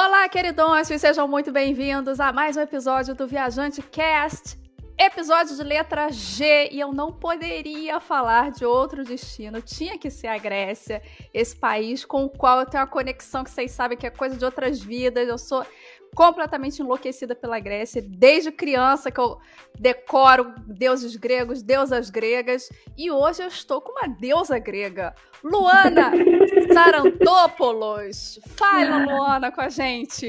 Olá, queridões, sejam muito bem-vindos a mais um episódio do Viajante Cast, episódio de letra G, e eu não poderia falar de outro destino, tinha que ser a Grécia, esse país com o qual eu tenho uma conexão que vocês sabem que é coisa de outras vidas, eu sou completamente enlouquecida pela Grécia, desde criança que eu decoro deuses gregos, deusas gregas, e hoje eu estou com uma deusa grega, Luana Sarantopoulos. Fala, Luana, com a gente.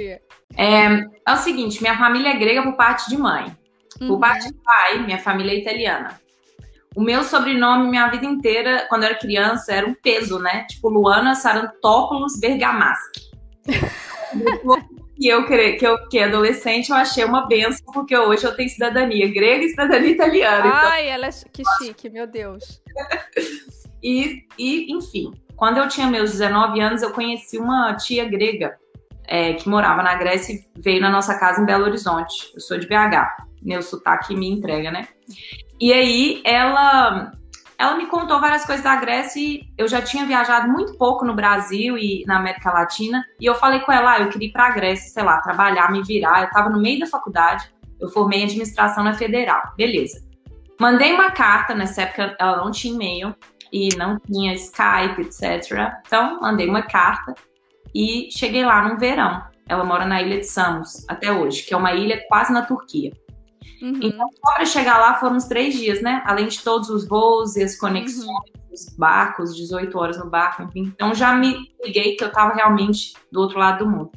É, é o seguinte, minha família é grega por parte de mãe. Por uhum. parte de pai, minha família é italiana. O meu sobrenome, minha vida inteira, quando eu era criança, era um peso, né? Tipo, Luana Sarantopoulos Bergamaschi. que eu que eu fiquei adolescente, eu achei uma benção, porque hoje eu tenho cidadania grega e cidadania italiana. Então Ai, então... ela é que chique, meu Deus. e, e, enfim, quando eu tinha meus 19 anos, eu conheci uma tia grega é, que morava na Grécia e veio na nossa casa em Belo Horizonte. Eu sou de BH, meu sotaque me entrega, né? E aí ela ela me contou várias coisas da Grécia e eu já tinha viajado muito pouco no Brasil e na América Latina. E eu falei com ela, ah, eu queria ir pra Grécia, sei lá, trabalhar, me virar. Eu tava no meio da faculdade, eu formei administração na Federal. Beleza. Mandei uma carta, nessa época ela não tinha e-mail e não tinha Skype, etc. Então, mandei uma carta e cheguei lá no verão. Ela mora na ilha de Samos, até hoje, que é uma ilha quase na Turquia. Uhum. Então, só para chegar lá foram uns três dias, né? Além de todos os voos e as conexões, uhum. os barcos, 18 horas no barco, enfim. Então já me liguei que eu estava realmente do outro lado do mundo.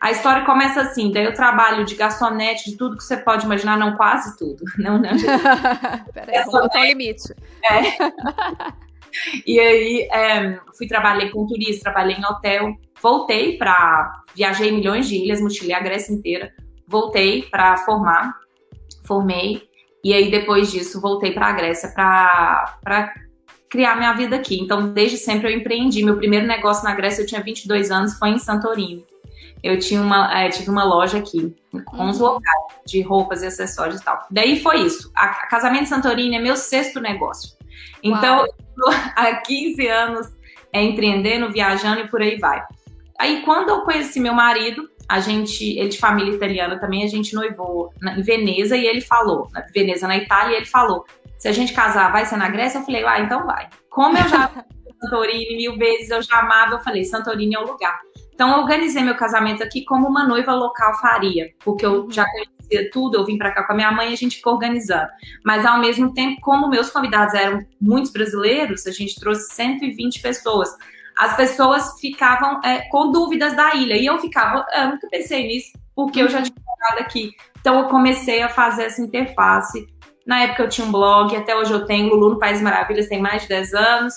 A história começa assim, daí eu trabalho de garçonete, de tudo que você pode imaginar, não quase tudo. Não, não. Peraí, vamos botar um limite. É. e aí é, fui trabalhei com turista, trabalhei em hotel, voltei para viajei milhões de ilhas, mochilei a Grécia inteira, voltei para formar formei. E aí, depois disso, voltei para a Grécia para criar minha vida aqui. Então, desde sempre eu empreendi. Meu primeiro negócio na Grécia, eu tinha 22 anos, foi em Santorini. Eu tinha uma, é, tive uma loja aqui, com os uhum. locais de roupas e acessórios e tal. Daí foi isso. A, a Casamento Santorini é meu sexto negócio. Então, há 15 anos é empreendendo, viajando e por aí vai. Aí, quando eu conheci meu marido, a gente, ele de família italiana também, a gente noivou em Veneza e ele falou, na Veneza, na Itália, ele falou: se a gente casar, vai ser na Grécia? Eu falei, ah, então vai. Como eu já Santorini mil vezes, eu já amava, eu falei, Santorini é o lugar. Então, eu organizei meu casamento aqui como uma noiva local faria, porque eu já conhecia tudo, eu vim para cá com a minha mãe e a gente ficou organizando. Mas, ao mesmo tempo, como meus convidados eram muitos brasileiros, a gente trouxe 120 pessoas as pessoas ficavam é, com dúvidas da ilha. E eu ficava, ah, eu nunca pensei nisso, porque eu já tinha morado aqui. Então eu comecei a fazer essa interface. Na época eu tinha um blog, até hoje eu tenho, Lulu no País Maravilhas tem mais de 10 anos.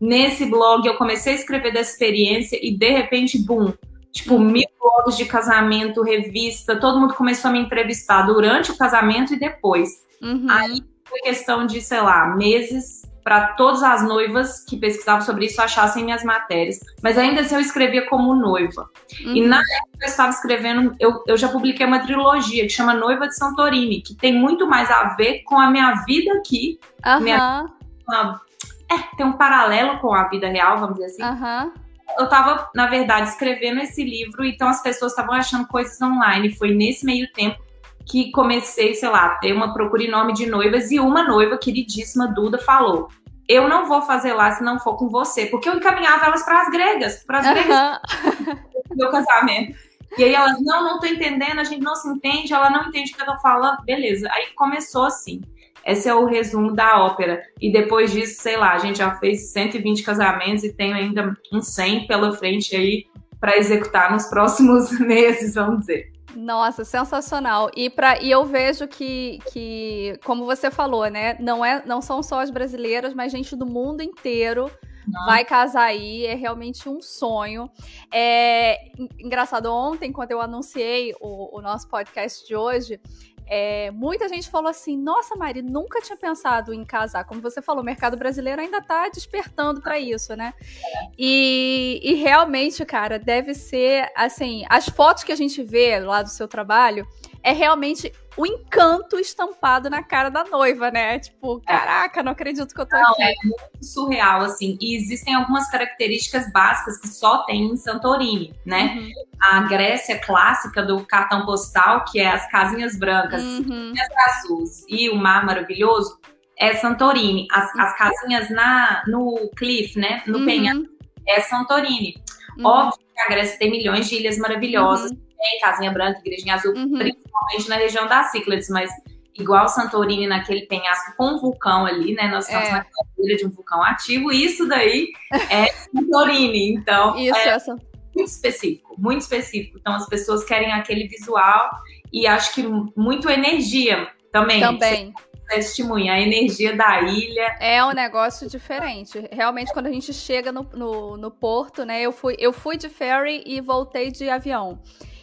Nesse blog eu comecei a escrever dessa experiência e de repente, boom, tipo, mil blogs de casamento, revista, todo mundo começou a me entrevistar durante o casamento e depois. Uhum. Aí foi questão de, sei lá, meses para todas as noivas que pesquisavam sobre isso achassem minhas matérias. Mas ainda assim eu escrevia como noiva. Uhum. E na época eu estava escrevendo, eu, eu já publiquei uma trilogia que chama Noiva de Santorini, que tem muito mais a ver com a minha vida aqui. Uhum. Minha, uma, é, tem um paralelo com a vida real, vamos dizer assim. Uhum. Eu estava, na verdade, escrevendo esse livro, então as pessoas estavam achando coisas online. Foi nesse meio tempo que comecei, sei lá, ter uma procura enorme de noivas e uma noiva queridíssima, Duda, falou: Eu não vou fazer lá se não for com você, porque eu encaminhava elas para as gregas, para as uhum. gregas do meu casamento. E aí elas, não, não tô entendendo, a gente não se entende, ela não entende o que eu tô falando, beleza. Aí começou assim. Esse é o resumo da ópera. E depois disso, sei lá, a gente já fez 120 casamentos e tem ainda uns 100 pela frente aí para executar nos próximos meses, vamos dizer. Nossa, sensacional. E, pra, e eu vejo que, que, como você falou, né? Não, é, não são só as brasileiras, mas gente do mundo inteiro não. vai casar aí. É realmente um sonho. É engraçado, ontem, quando eu anunciei o, o nosso podcast de hoje, é, muita gente falou assim: Nossa, Mari, nunca tinha pensado em casar. Como você falou, o mercado brasileiro ainda está despertando para isso, né? E, e, realmente, cara, deve ser assim: as fotos que a gente vê lá do seu trabalho é realmente o encanto estampado na cara da noiva, né? Tipo, caraca, não acredito que eu tô não, aqui. É muito surreal, assim. E existem algumas características básicas que só tem em Santorini, né? Uhum. A Grécia clássica do cartão postal, que é as casinhas brancas, uhum. as azuis e o mar maravilhoso, é Santorini. As, as casinhas na, no cliff, né? No uhum. penhasco, é Santorini. Uhum. Óbvio que a Grécia tem milhões de ilhas maravilhosas uhum tem Casinha Branca, Igrejinha Azul, uhum. principalmente na região da Cíclades, mas igual Santorini naquele penhasco com um vulcão ali, né? Nós estamos é. na ilha de um vulcão ativo, e isso daí é Santorini. Então, isso, é essa. muito específico, muito específico. Então, as pessoas querem aquele visual e acho que muito energia também. Também. Testemunha, a energia da ilha. É um negócio diferente. Realmente, quando a gente chega no, no, no porto, né? Eu fui, eu fui de ferry e voltei de avião.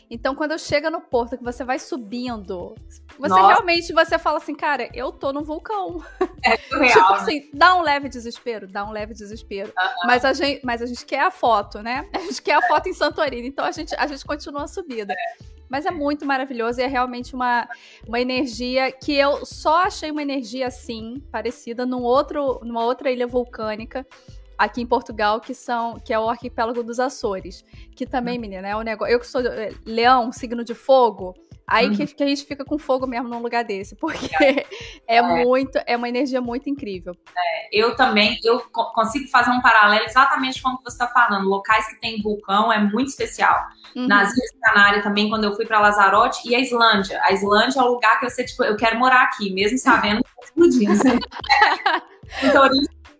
Então, quando chega no porto, que você vai subindo, você Nossa. realmente você fala assim, cara, eu tô no vulcão. É surreal. tipo assim, dá um leve desespero, dá um leve desespero. Mas, a gente, mas a gente quer a foto, né? A gente quer a foto em Santorini, então a gente, a gente continua a subida. É. Mas é muito maravilhoso e é realmente uma, uma energia que eu só achei uma energia assim, parecida num outro, numa outra ilha vulcânica aqui em Portugal, que são que é o arquipélago dos Açores. Que também, hum. menina, é um negócio. Eu que sou é, leão, signo de fogo, aí que, uhum. que, a gente fica com fogo mesmo num lugar desse, porque é, é, é, muito, é uma energia muito incrível. É, eu também, eu consigo fazer um paralelo exatamente com o que você está falando. Locais que tem vulcão é muito especial. Uhum. Nas Ilhas Canárias também, quando eu fui para Lanzarote, e a Islândia. A Islândia é o lugar que eu sei, tipo, eu quero morar aqui, mesmo sabendo que explodindo. então,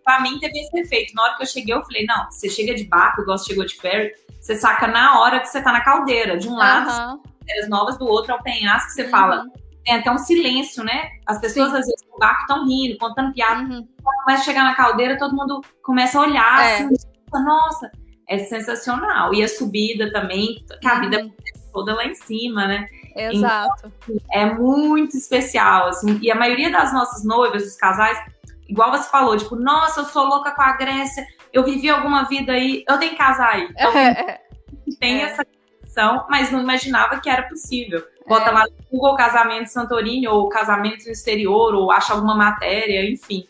pra mim teve esse efeito. Na hora que eu cheguei, eu falei, não, você chega de barco, igual você chegou de ferry, você saca na hora que você tá na caldeira. De um lado, uhum. as novas, do outro é o penhasco, que você uhum. fala. Tem até um silêncio, né? As pessoas, Sim. às vezes, no barco estão rindo, contando piada. Uhum. Quando começa a chegar na caldeira, todo mundo começa a olhar, é. assim, nossa, é sensacional. E a subida também, que a vida uhum. toda lá em cima, né? Exato. Então, é muito especial, assim. E a maioria das nossas noivas, dos casais, igual você falou, tipo, nossa, eu sou louca com a Grécia, eu vivi alguma vida aí, eu tenho que casar aí. Então, é. tem é. essa questão, mas não imaginava que era possível. Bota é. lá no Google casamento Santorini, ou casamento no exterior, ou acha alguma matéria, enfim.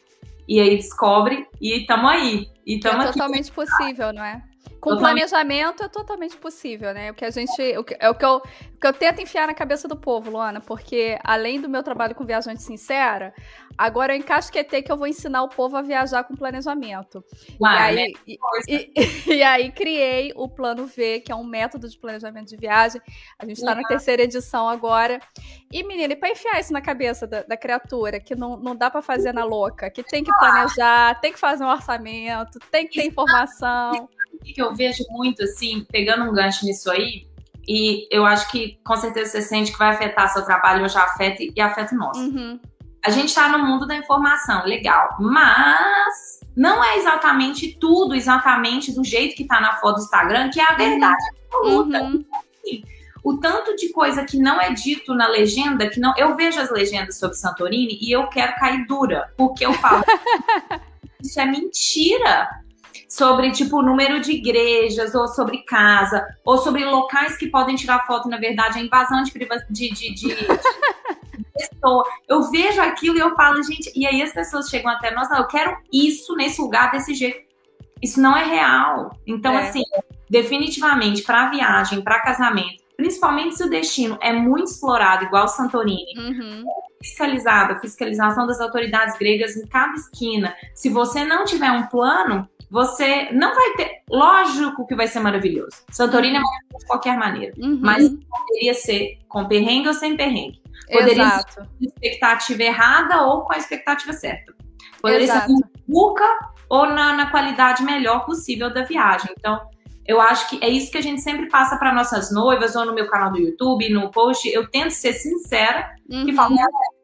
E aí descobre e tamo aí. E tamo é totalmente aqui. possível, não é? Com planejamento é totalmente possível, né? O que a gente. O que, é o que eu, o que eu tento enfiar na cabeça do povo, Luana, porque além do meu trabalho com viajante sincera, agora eu encasquetei que eu vou ensinar o povo a viajar com planejamento. Uai, e, aí, e, e, e, aí criei o plano V, que é um método de planejamento de viagem. A gente está uhum. na terceira edição agora. E, menina, e para enfiar isso na cabeça da, da criatura, que não, não dá para fazer na louca, que tem que planejar, tem que fazer um orçamento, tem que ter informação que eu vejo muito, assim, pegando um gancho nisso aí, e eu acho que com certeza você sente que vai afetar seu trabalho, hoje afeta e afeta o nosso. Uhum. A gente está no mundo da informação, legal, mas não é exatamente tudo exatamente do jeito que está na foto do Instagram, que é a uhum. verdade absoluta. Uhum. Assim, o tanto de coisa que não é dito na legenda, que não. Eu vejo as legendas sobre Santorini e eu quero cair dura, porque eu falo. isso é mentira sobre, tipo, o número de igrejas, ou sobre casa, ou sobre locais que podem tirar foto, na verdade, a invasão de, de, de, de, de pessoa. Eu vejo aquilo e eu falo, gente, e aí as pessoas chegam até nós, não, eu quero isso nesse lugar desse jeito. Isso não é real. Então, é. assim, definitivamente, para viagem, para casamento, principalmente se o destino é muito explorado, igual Santorini, uhum. fiscalizada, fiscalização das autoridades gregas em cada esquina. Se você não tiver um plano, você não vai ter. Lógico que vai ser maravilhoso. Santorini é maravilhoso de qualquer maneira. Uhum. Mas poderia ser com perrengue ou sem perrengue. Poderia Exato. ser com expectativa errada ou com a expectativa certa. Poderia Exato. ser com buca ou na, na qualidade melhor possível da viagem. Então, eu acho que é isso que a gente sempre passa para nossas noivas, ou no meu canal do YouTube, no post. Eu tento ser sincera, uhum. que falo,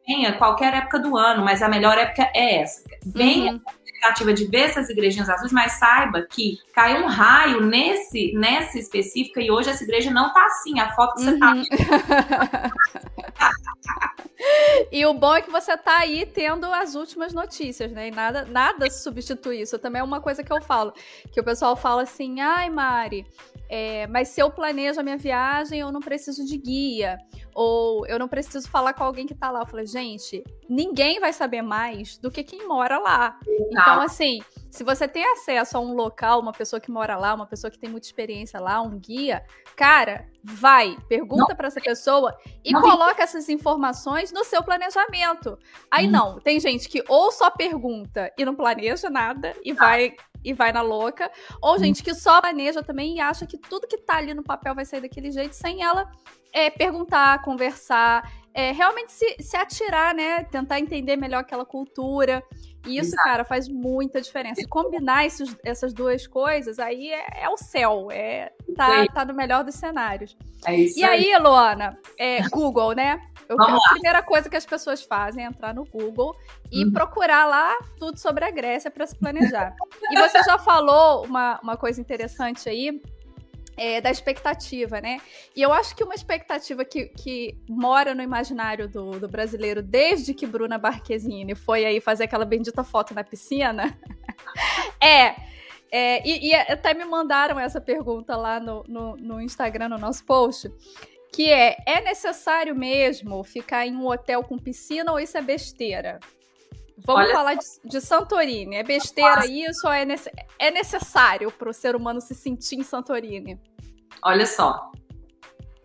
venha qualquer época do ano, mas a melhor época é essa. Venha uhum expectativa de ver essas igrejinhas azuis, mas saiba que caiu um raio nesse, nessa específica e hoje essa igreja não tá assim. A foto que você tá uhum. tá. E o bom é que você tá aí tendo as últimas notícias, né? E nada, nada substitui isso. Também é uma coisa que eu falo. Que o pessoal fala assim, ai, Mari, é, mas se eu planejo a minha viagem, eu não preciso de guia. Ou eu não preciso falar com alguém que tá lá. Eu falei, gente, ninguém vai saber mais do que quem mora lá. Então, assim, se você tem acesso a um local, uma pessoa que mora lá, uma pessoa que tem muita experiência lá, um guia, cara, vai, pergunta para essa pessoa e não, coloca essas informações no seu planejamento. Aí hum. não, tem gente que ou só pergunta e não planeja nada e vai e vai na louca, ou gente que só planeja também e acha que tudo que tá ali no papel vai sair daquele jeito sem ela é, perguntar, conversar, é, realmente se, se atirar, né? Tentar entender melhor aquela cultura. E isso, Exato. cara, faz muita diferença. E combinar esses, essas duas coisas, aí é, é, o céu. É, tá, tá no melhor dos cenários. É isso e aí, aí Luana, é, Google, né? Eu, a primeira coisa que as pessoas fazem é entrar no Google e uhum. procurar lá tudo sobre a Grécia para se planejar. e você já falou uma, uma coisa interessante aí, é, da expectativa, né? E eu acho que uma expectativa que, que mora no imaginário do, do brasileiro desde que Bruna Barquezini foi aí fazer aquela bendita foto na piscina é, é e, e, até me mandaram essa pergunta lá no, no, no Instagram, no nosso post, que é, é necessário mesmo ficar em um hotel com piscina ou isso é besteira? Vamos Olha, falar de, de, Santorini. É besteira isso ou é, nece é necessário para o ser humano se sentir em Santorini? Olha só.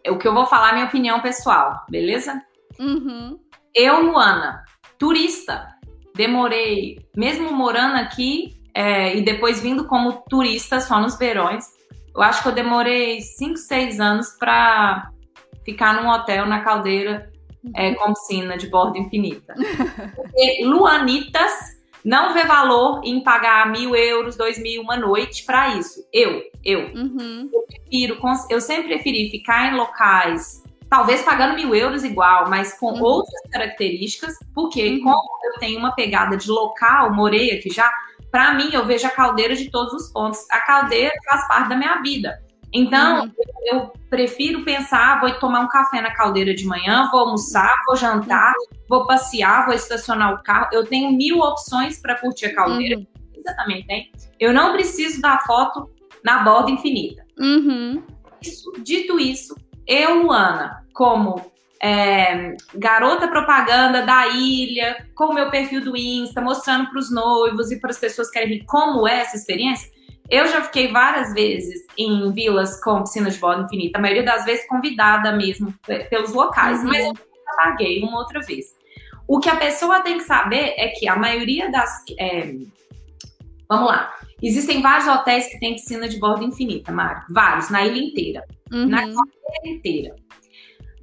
O que eu vou falar é minha opinião pessoal, beleza? Uhum. Eu, Luana, turista, demorei, mesmo morando aqui é, e depois vindo como turista só nos verões, eu acho que eu demorei 5, 6 anos para ficar num hotel na caldeira é, com piscina de borda infinita. Porque Luanitas não vê valor em pagar mil euros, dois mil uma noite para isso. Eu, eu. Uhum. Eu prefiro, eu sempre preferi ficar em locais, talvez pagando mil euros igual, mas com uhum. outras características, porque uhum. como eu tenho uma pegada de local, morei aqui já, para mim eu vejo a caldeira de todos os pontos. A caldeira faz parte da minha vida. Então, uhum. eu prefiro pensar, vou tomar um café na caldeira de manhã, vou almoçar, vou jantar, vou passear, vou estacionar o carro. Eu tenho mil opções para curtir a caldeira. Uhum. Você também tem. Eu não preciso da foto na borda infinita. Uhum. Isso, dito isso, eu, Luana, como é, garota propaganda da ilha, com o meu perfil do Insta, mostrando para os noivos e para as pessoas que querem ver como é essa experiência, eu já fiquei várias vezes em vilas com piscina de borda infinita, a maioria das vezes convidada mesmo pelos locais, uhum. mas eu paguei uma outra vez. O que a pessoa tem que saber é que a maioria das. É... Vamos lá. Existem vários hotéis que têm piscina de borda infinita, Mário. Vários, na ilha inteira. Uhum. Na ilha inteira.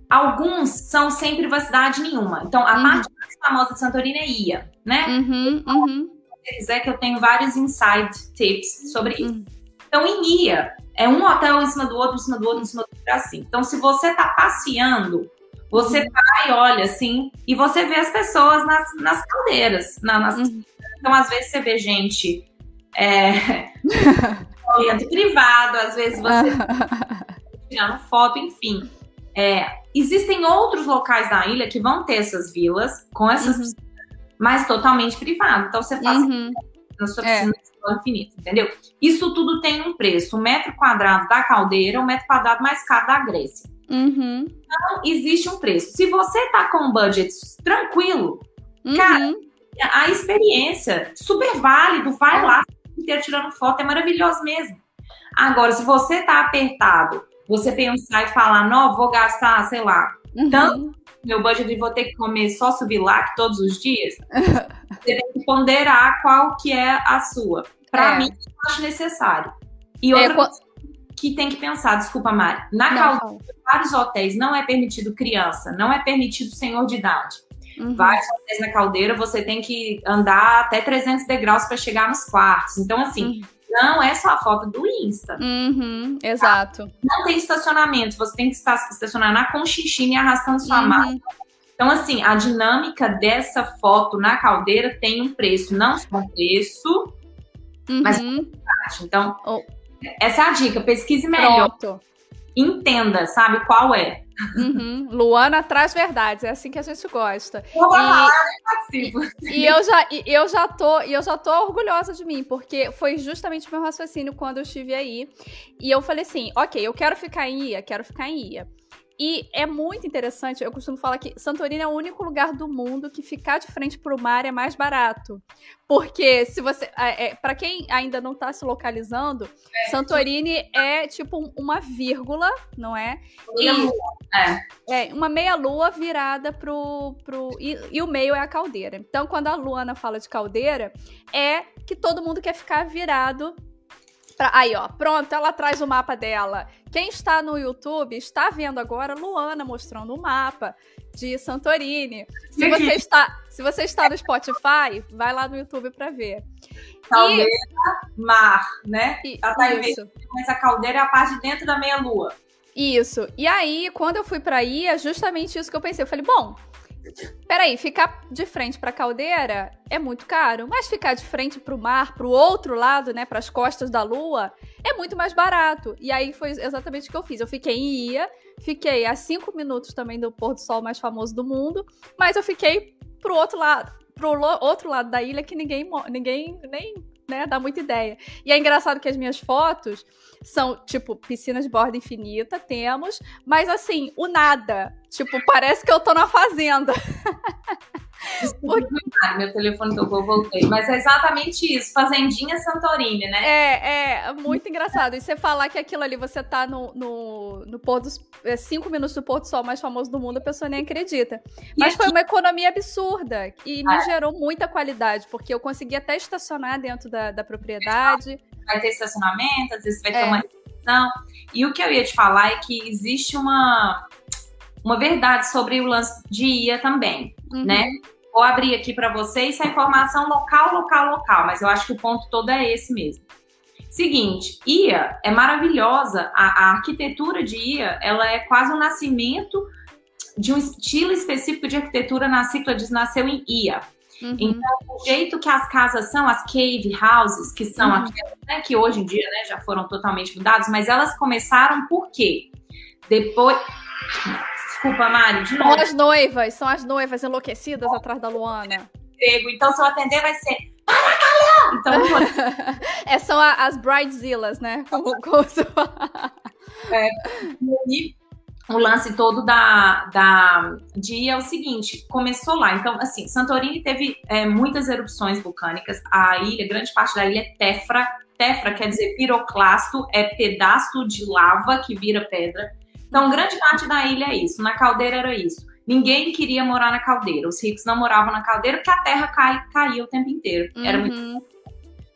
Alguns são sem privacidade nenhuma. Então, a uhum. parte mais famosa de Santorini é Ia, né? Uhum, uhum quiser, que eu tenho vários inside tips sobre isso. Hum. Então, em IA, é um hotel em cima do outro, em cima do outro, em cima do outro, assim. Então, se você tá passeando, você hum. vai, olha, assim, e você vê as pessoas nas, nas caldeiras. Na, nas... Hum. Então, às vezes, você vê gente é, privado, às vezes você tirando foto, enfim. É, existem outros locais da ilha que vão ter essas vilas com essas uhum mas totalmente privado. Então você faz uhum. na sua piscina é. infinita, entendeu? Isso tudo tem um preço. O metro quadrado da caldeira o metro quadrado mais caro da Grécia. Uhum. Então, existe um preço. Se você tá com um budget tranquilo, uhum. cara, a experiência super válido, vai lá, inteiro tirando foto, é maravilhoso mesmo. Agora, se você tá apertado, você pensar e falar, não, vou gastar, sei lá, uhum. tanto meu budget e vou ter que comer só subilac todos os dias, você tem que ponderar qual que é a sua. Para é. mim, eu acho necessário. E outra é, coisa que tem que pensar, desculpa, Mari, na caldeira, vários hotéis não é permitido criança, não é permitido senhor de idade. Uhum. Vários hotéis na caldeira, você tem que andar até 300 degraus para chegar nos quartos. Então, assim, uhum não é só a foto do Insta. Uhum, exato. Não tem estacionamento, você tem que estacionar na conchinchina e arrastando sua uhum. mala. Então, assim, a dinâmica dessa foto na caldeira tem um preço, não só um preço, uhum. mas Então, oh. essa é a dica, pesquise melhor. Pronto. Entenda, sabe qual é. Uhum. Luana traz verdades, é assim que a gente gosta. E, e, eu já, e eu já tô, e eu já tô orgulhosa de mim, porque foi justamente o meu raciocínio quando eu estive aí. E eu falei assim, ok, eu quero ficar em IA, quero ficar em IA. E é muito interessante, eu costumo falar que Santorini é o único lugar do mundo que ficar de frente para o mar é mais barato. Porque se você. É, é, para quem ainda não está se localizando, é. Santorini é tipo uma vírgula, não é? E. É. é. uma meia-lua virada pro. pro e, e o meio é a caldeira. Então, quando a Luana fala de caldeira, é que todo mundo quer ficar virado Pra, aí, ó, pronto, ela traz o mapa dela. Quem está no YouTube está vendo agora Luana mostrando o mapa de Santorini. Se você está, se você está no Spotify, vai lá no YouTube para ver. Caldeira, e... mar, né? E, ela tá isso. mas a caldeira é a parte de dentro da meia-lua. Isso. E aí, quando eu fui para aí, é justamente isso que eu pensei. Eu falei, bom, Peraí, ficar de frente para a caldeira é muito caro, mas ficar de frente para o mar, para o outro lado, né, para as costas da lua, é muito mais barato. E aí foi exatamente o que eu fiz. Eu fiquei em Ia, fiquei a cinco minutos também do pôr do sol mais famoso do mundo, mas eu fiquei pro outro lado, pro outro lado da ilha que ninguém, ninguém nem né, dá muita ideia. E é engraçado que as minhas fotos são, tipo, piscina de borda infinita, temos, mas assim, o nada. Tipo, parece que eu tô na fazenda. Desculpa, meu telefone tocou, voltei. Mas é exatamente isso, Fazendinha Santorini, né? É, é, muito engraçado. E você falar que aquilo ali, você tá no, no, no pôr dos é, cinco minutos do pôr do sol mais famoso do mundo, a pessoa nem acredita. Mas aqui... foi uma economia absurda e me ah, gerou muita qualidade, porque eu consegui até estacionar dentro da, da propriedade. Vai ter estacionamento, às vezes vai ter é. uma restrição. E o que eu ia te falar é que existe uma uma verdade sobre o lance de IA também, uhum. né? Vou abrir aqui para vocês a informação local, local, local, mas eu acho que o ponto todo é esse mesmo. Seguinte, IA é maravilhosa, a, a arquitetura de IA, ela é quase um nascimento de um estilo específico de arquitetura na Ciclades nasceu em IA. Uhum. Então, o jeito que as casas são, as cave houses, que são uhum. aquelas né, que hoje em dia né, já foram totalmente mudadas, mas elas começaram por quê? Depois. Desculpa, Mário, de novo. São as noivas, são as noivas enlouquecidas oh, atrás da Luana. Então, se eu atender, vai ser. Então, é, são as bridezillas, né? Como, como é, e o lance todo da, da dia é o seguinte, começou lá. Então, assim, Santorini teve é, muitas erupções vulcânicas. A ilha, grande parte da ilha é tefra. Tefra quer dizer piroclasto, é pedaço de lava que vira pedra. Então, grande parte da ilha é isso. Na caldeira era isso. Ninguém queria morar na caldeira. Os ricos não moravam na caldeira porque a terra cai, caía o tempo inteiro. Era muito. Uhum.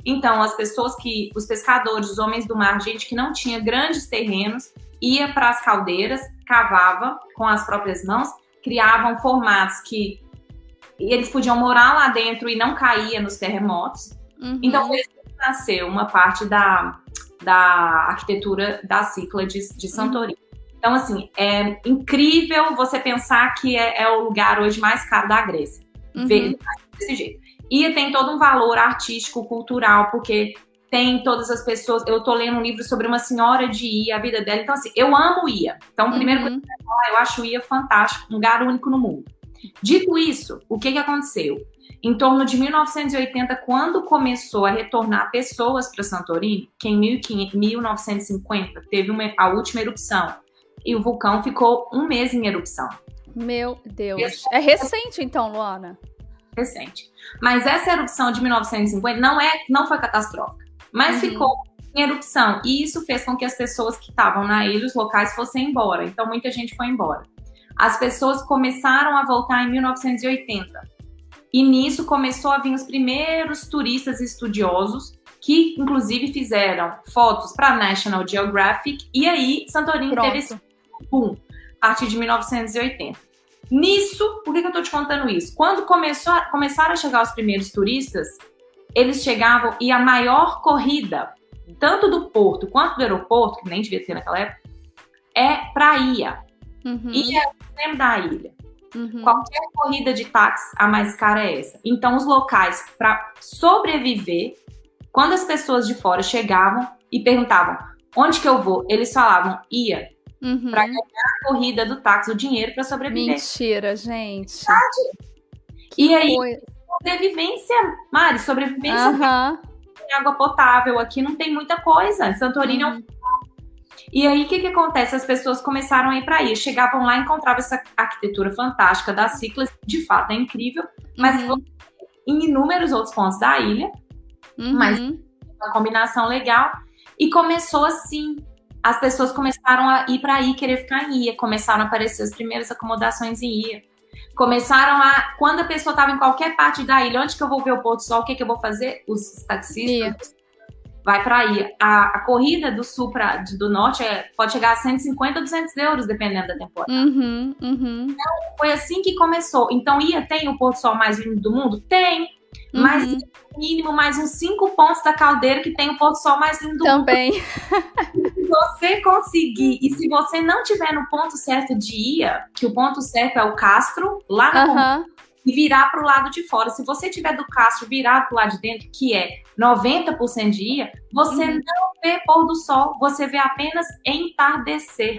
Então, as pessoas que, os pescadores, os homens do mar, gente que não tinha grandes terrenos, ia para as caldeiras, cavava com as próprias mãos, criavam formatos que eles podiam morar lá dentro e não caía nos terremotos. Uhum. Então, foi assim que nasceu uma parte da, da arquitetura da Cíclades de Santorini. Uhum. Então, assim, é incrível você pensar que é, é o lugar hoje mais caro da Grécia. Uhum. Desse jeito. E tem todo um valor artístico, cultural, porque tem todas as pessoas. Eu tô lendo um livro sobre uma senhora de Ia, a vida dela. Então, assim, eu amo Ia. Então, primeiro uhum. eu acho Ia fantástico, um lugar único no mundo. Dito isso, o que, que aconteceu? Em torno de 1980, quando começou a retornar pessoas para Santorini, que em 1950 teve uma, a última erupção e o vulcão ficou um mês em erupção. Meu Deus. É recente, então, Luana? Recente. Mas essa erupção de 1950 não, é, não foi catastrófica, mas uhum. ficou em erupção. E isso fez com que as pessoas que estavam na ilha, os locais, fossem embora. Então, muita gente foi embora. As pessoas começaram a voltar em 1980. E nisso começou a vir os primeiros turistas estudiosos que, inclusive, fizeram fotos para National Geographic. E aí, Santorini Pronto. teve boom, a partir de 1980. Nisso, por que, que eu estou te contando isso? Quando começou a, começaram a chegar os primeiros turistas, eles chegavam e a maior corrida, tanto do porto quanto do aeroporto, que nem devia ter naquela época, é para Ia. Uhum. Ia é o da ilha. Uhum. Qualquer corrida de táxi, a mais cara é essa. Então, os locais, para sobreviver, quando as pessoas de fora chegavam e perguntavam onde que eu vou, eles falavam Ia. Uhum. para ganhar a corrida do táxi, o dinheiro para sobreviver. Mentira, gente. e aí, coisa. sobrevivência, Mari, sobrevivência. Uhum. Água potável aqui não tem muita coisa. Santorini uhum. é um e aí, o que, que acontece? As pessoas começaram a ir para aí. Chegavam lá, encontravam essa arquitetura fantástica das ciclas, de fato é incrível, mas uhum. em inúmeros outros pontos da ilha, uhum. mas uma combinação legal. E começou assim. As pessoas começaram a ir para aí, querer ficar em Ia, começaram a aparecer as primeiras acomodações em Ia. Começaram a. Quando a pessoa estava em qualquer parte da ilha, onde que eu vou ver o pôr do sol, o que, que eu vou fazer? Os taxistas vai para aí. A, a, corrida do sul para do norte é, pode chegar a 150 ou 200 euros, dependendo da temporada. Uhum, uhum. Então, foi assim que começou. Então, ia, tem o Porto Sol mais lindo do mundo? Tem. Uhum. Mas mínimo mais uns cinco pontos da caldeira que tem o Porto Sol mais lindo do Também. se você conseguir, e se você não tiver no ponto certo de ia, que o ponto certo é o Castro, lá na uhum e virar para o lado de fora. Se você tiver do Castro virar para o lado de dentro, que é 90% de ia, você uhum. não vê pôr do sol, você vê apenas entardecer.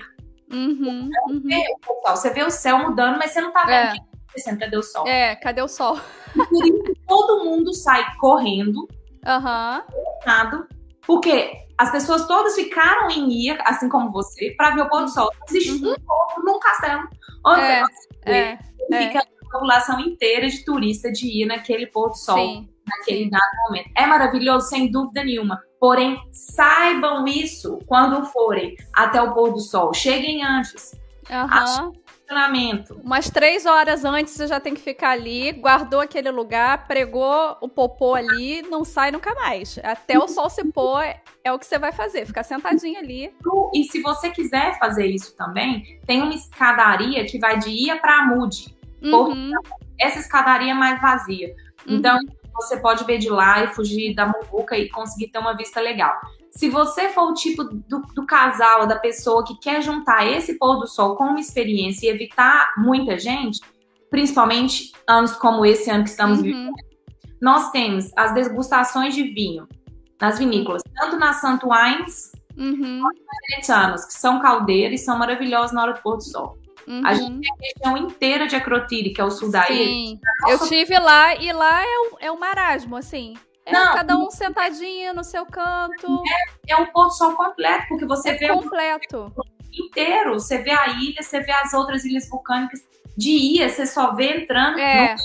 Uhum, você, uhum. vê o sol, você vê o céu mudando, mas você não está vendo é. Acontecendo. Cadê o sol? É, cadê o sol? por isso todo mundo sai correndo, uhum. porque as pessoas todas ficaram em ia, assim como você, para ver o pôr do sol. Existe uhum. um ponto num castelo. Onde é, você é, fica é população inteira de turista de ir naquele pôr do sol, sim, naquele sim. dado momento. É maravilhoso, sem dúvida nenhuma. Porém, saibam isso quando forem até o pôr do sol. Cheguem antes. Uhum. Umas três horas antes você já tem que ficar ali, guardou aquele lugar, pregou o popô ali, não sai nunca mais. Até o sol se pôr é o que você vai fazer, ficar sentadinho ali. E se você quiser fazer isso também, tem uma escadaria que vai de Ia para Amude. Uhum. Essa escadaria é mais vazia. Uhum. Então, você pode ver de lá e fugir da muvuca e conseguir ter uma vista legal. Se você for o tipo do, do casal, da pessoa que quer juntar esse pôr do sol com uma experiência e evitar muita gente, principalmente anos como esse ano que estamos uhum. vivendo, nós temos as degustações de vinho nas vinícolas, tanto na Santo Wines uhum. quanto na que são caldeiras e são maravilhosas na hora do pôr do sol. Uhum. A gente tem a região inteira de Acrotiri, que é o sul da ilha. Sim, eu tive lá e lá é um, é um marasmo, assim. É não, cada um sentadinho no seu canto. É, é um pôr sol completo, porque você é vê completo. o inteiro. Você vê a ilha, você vê as outras ilhas vulcânicas. De ilha, você só vê entrando. É.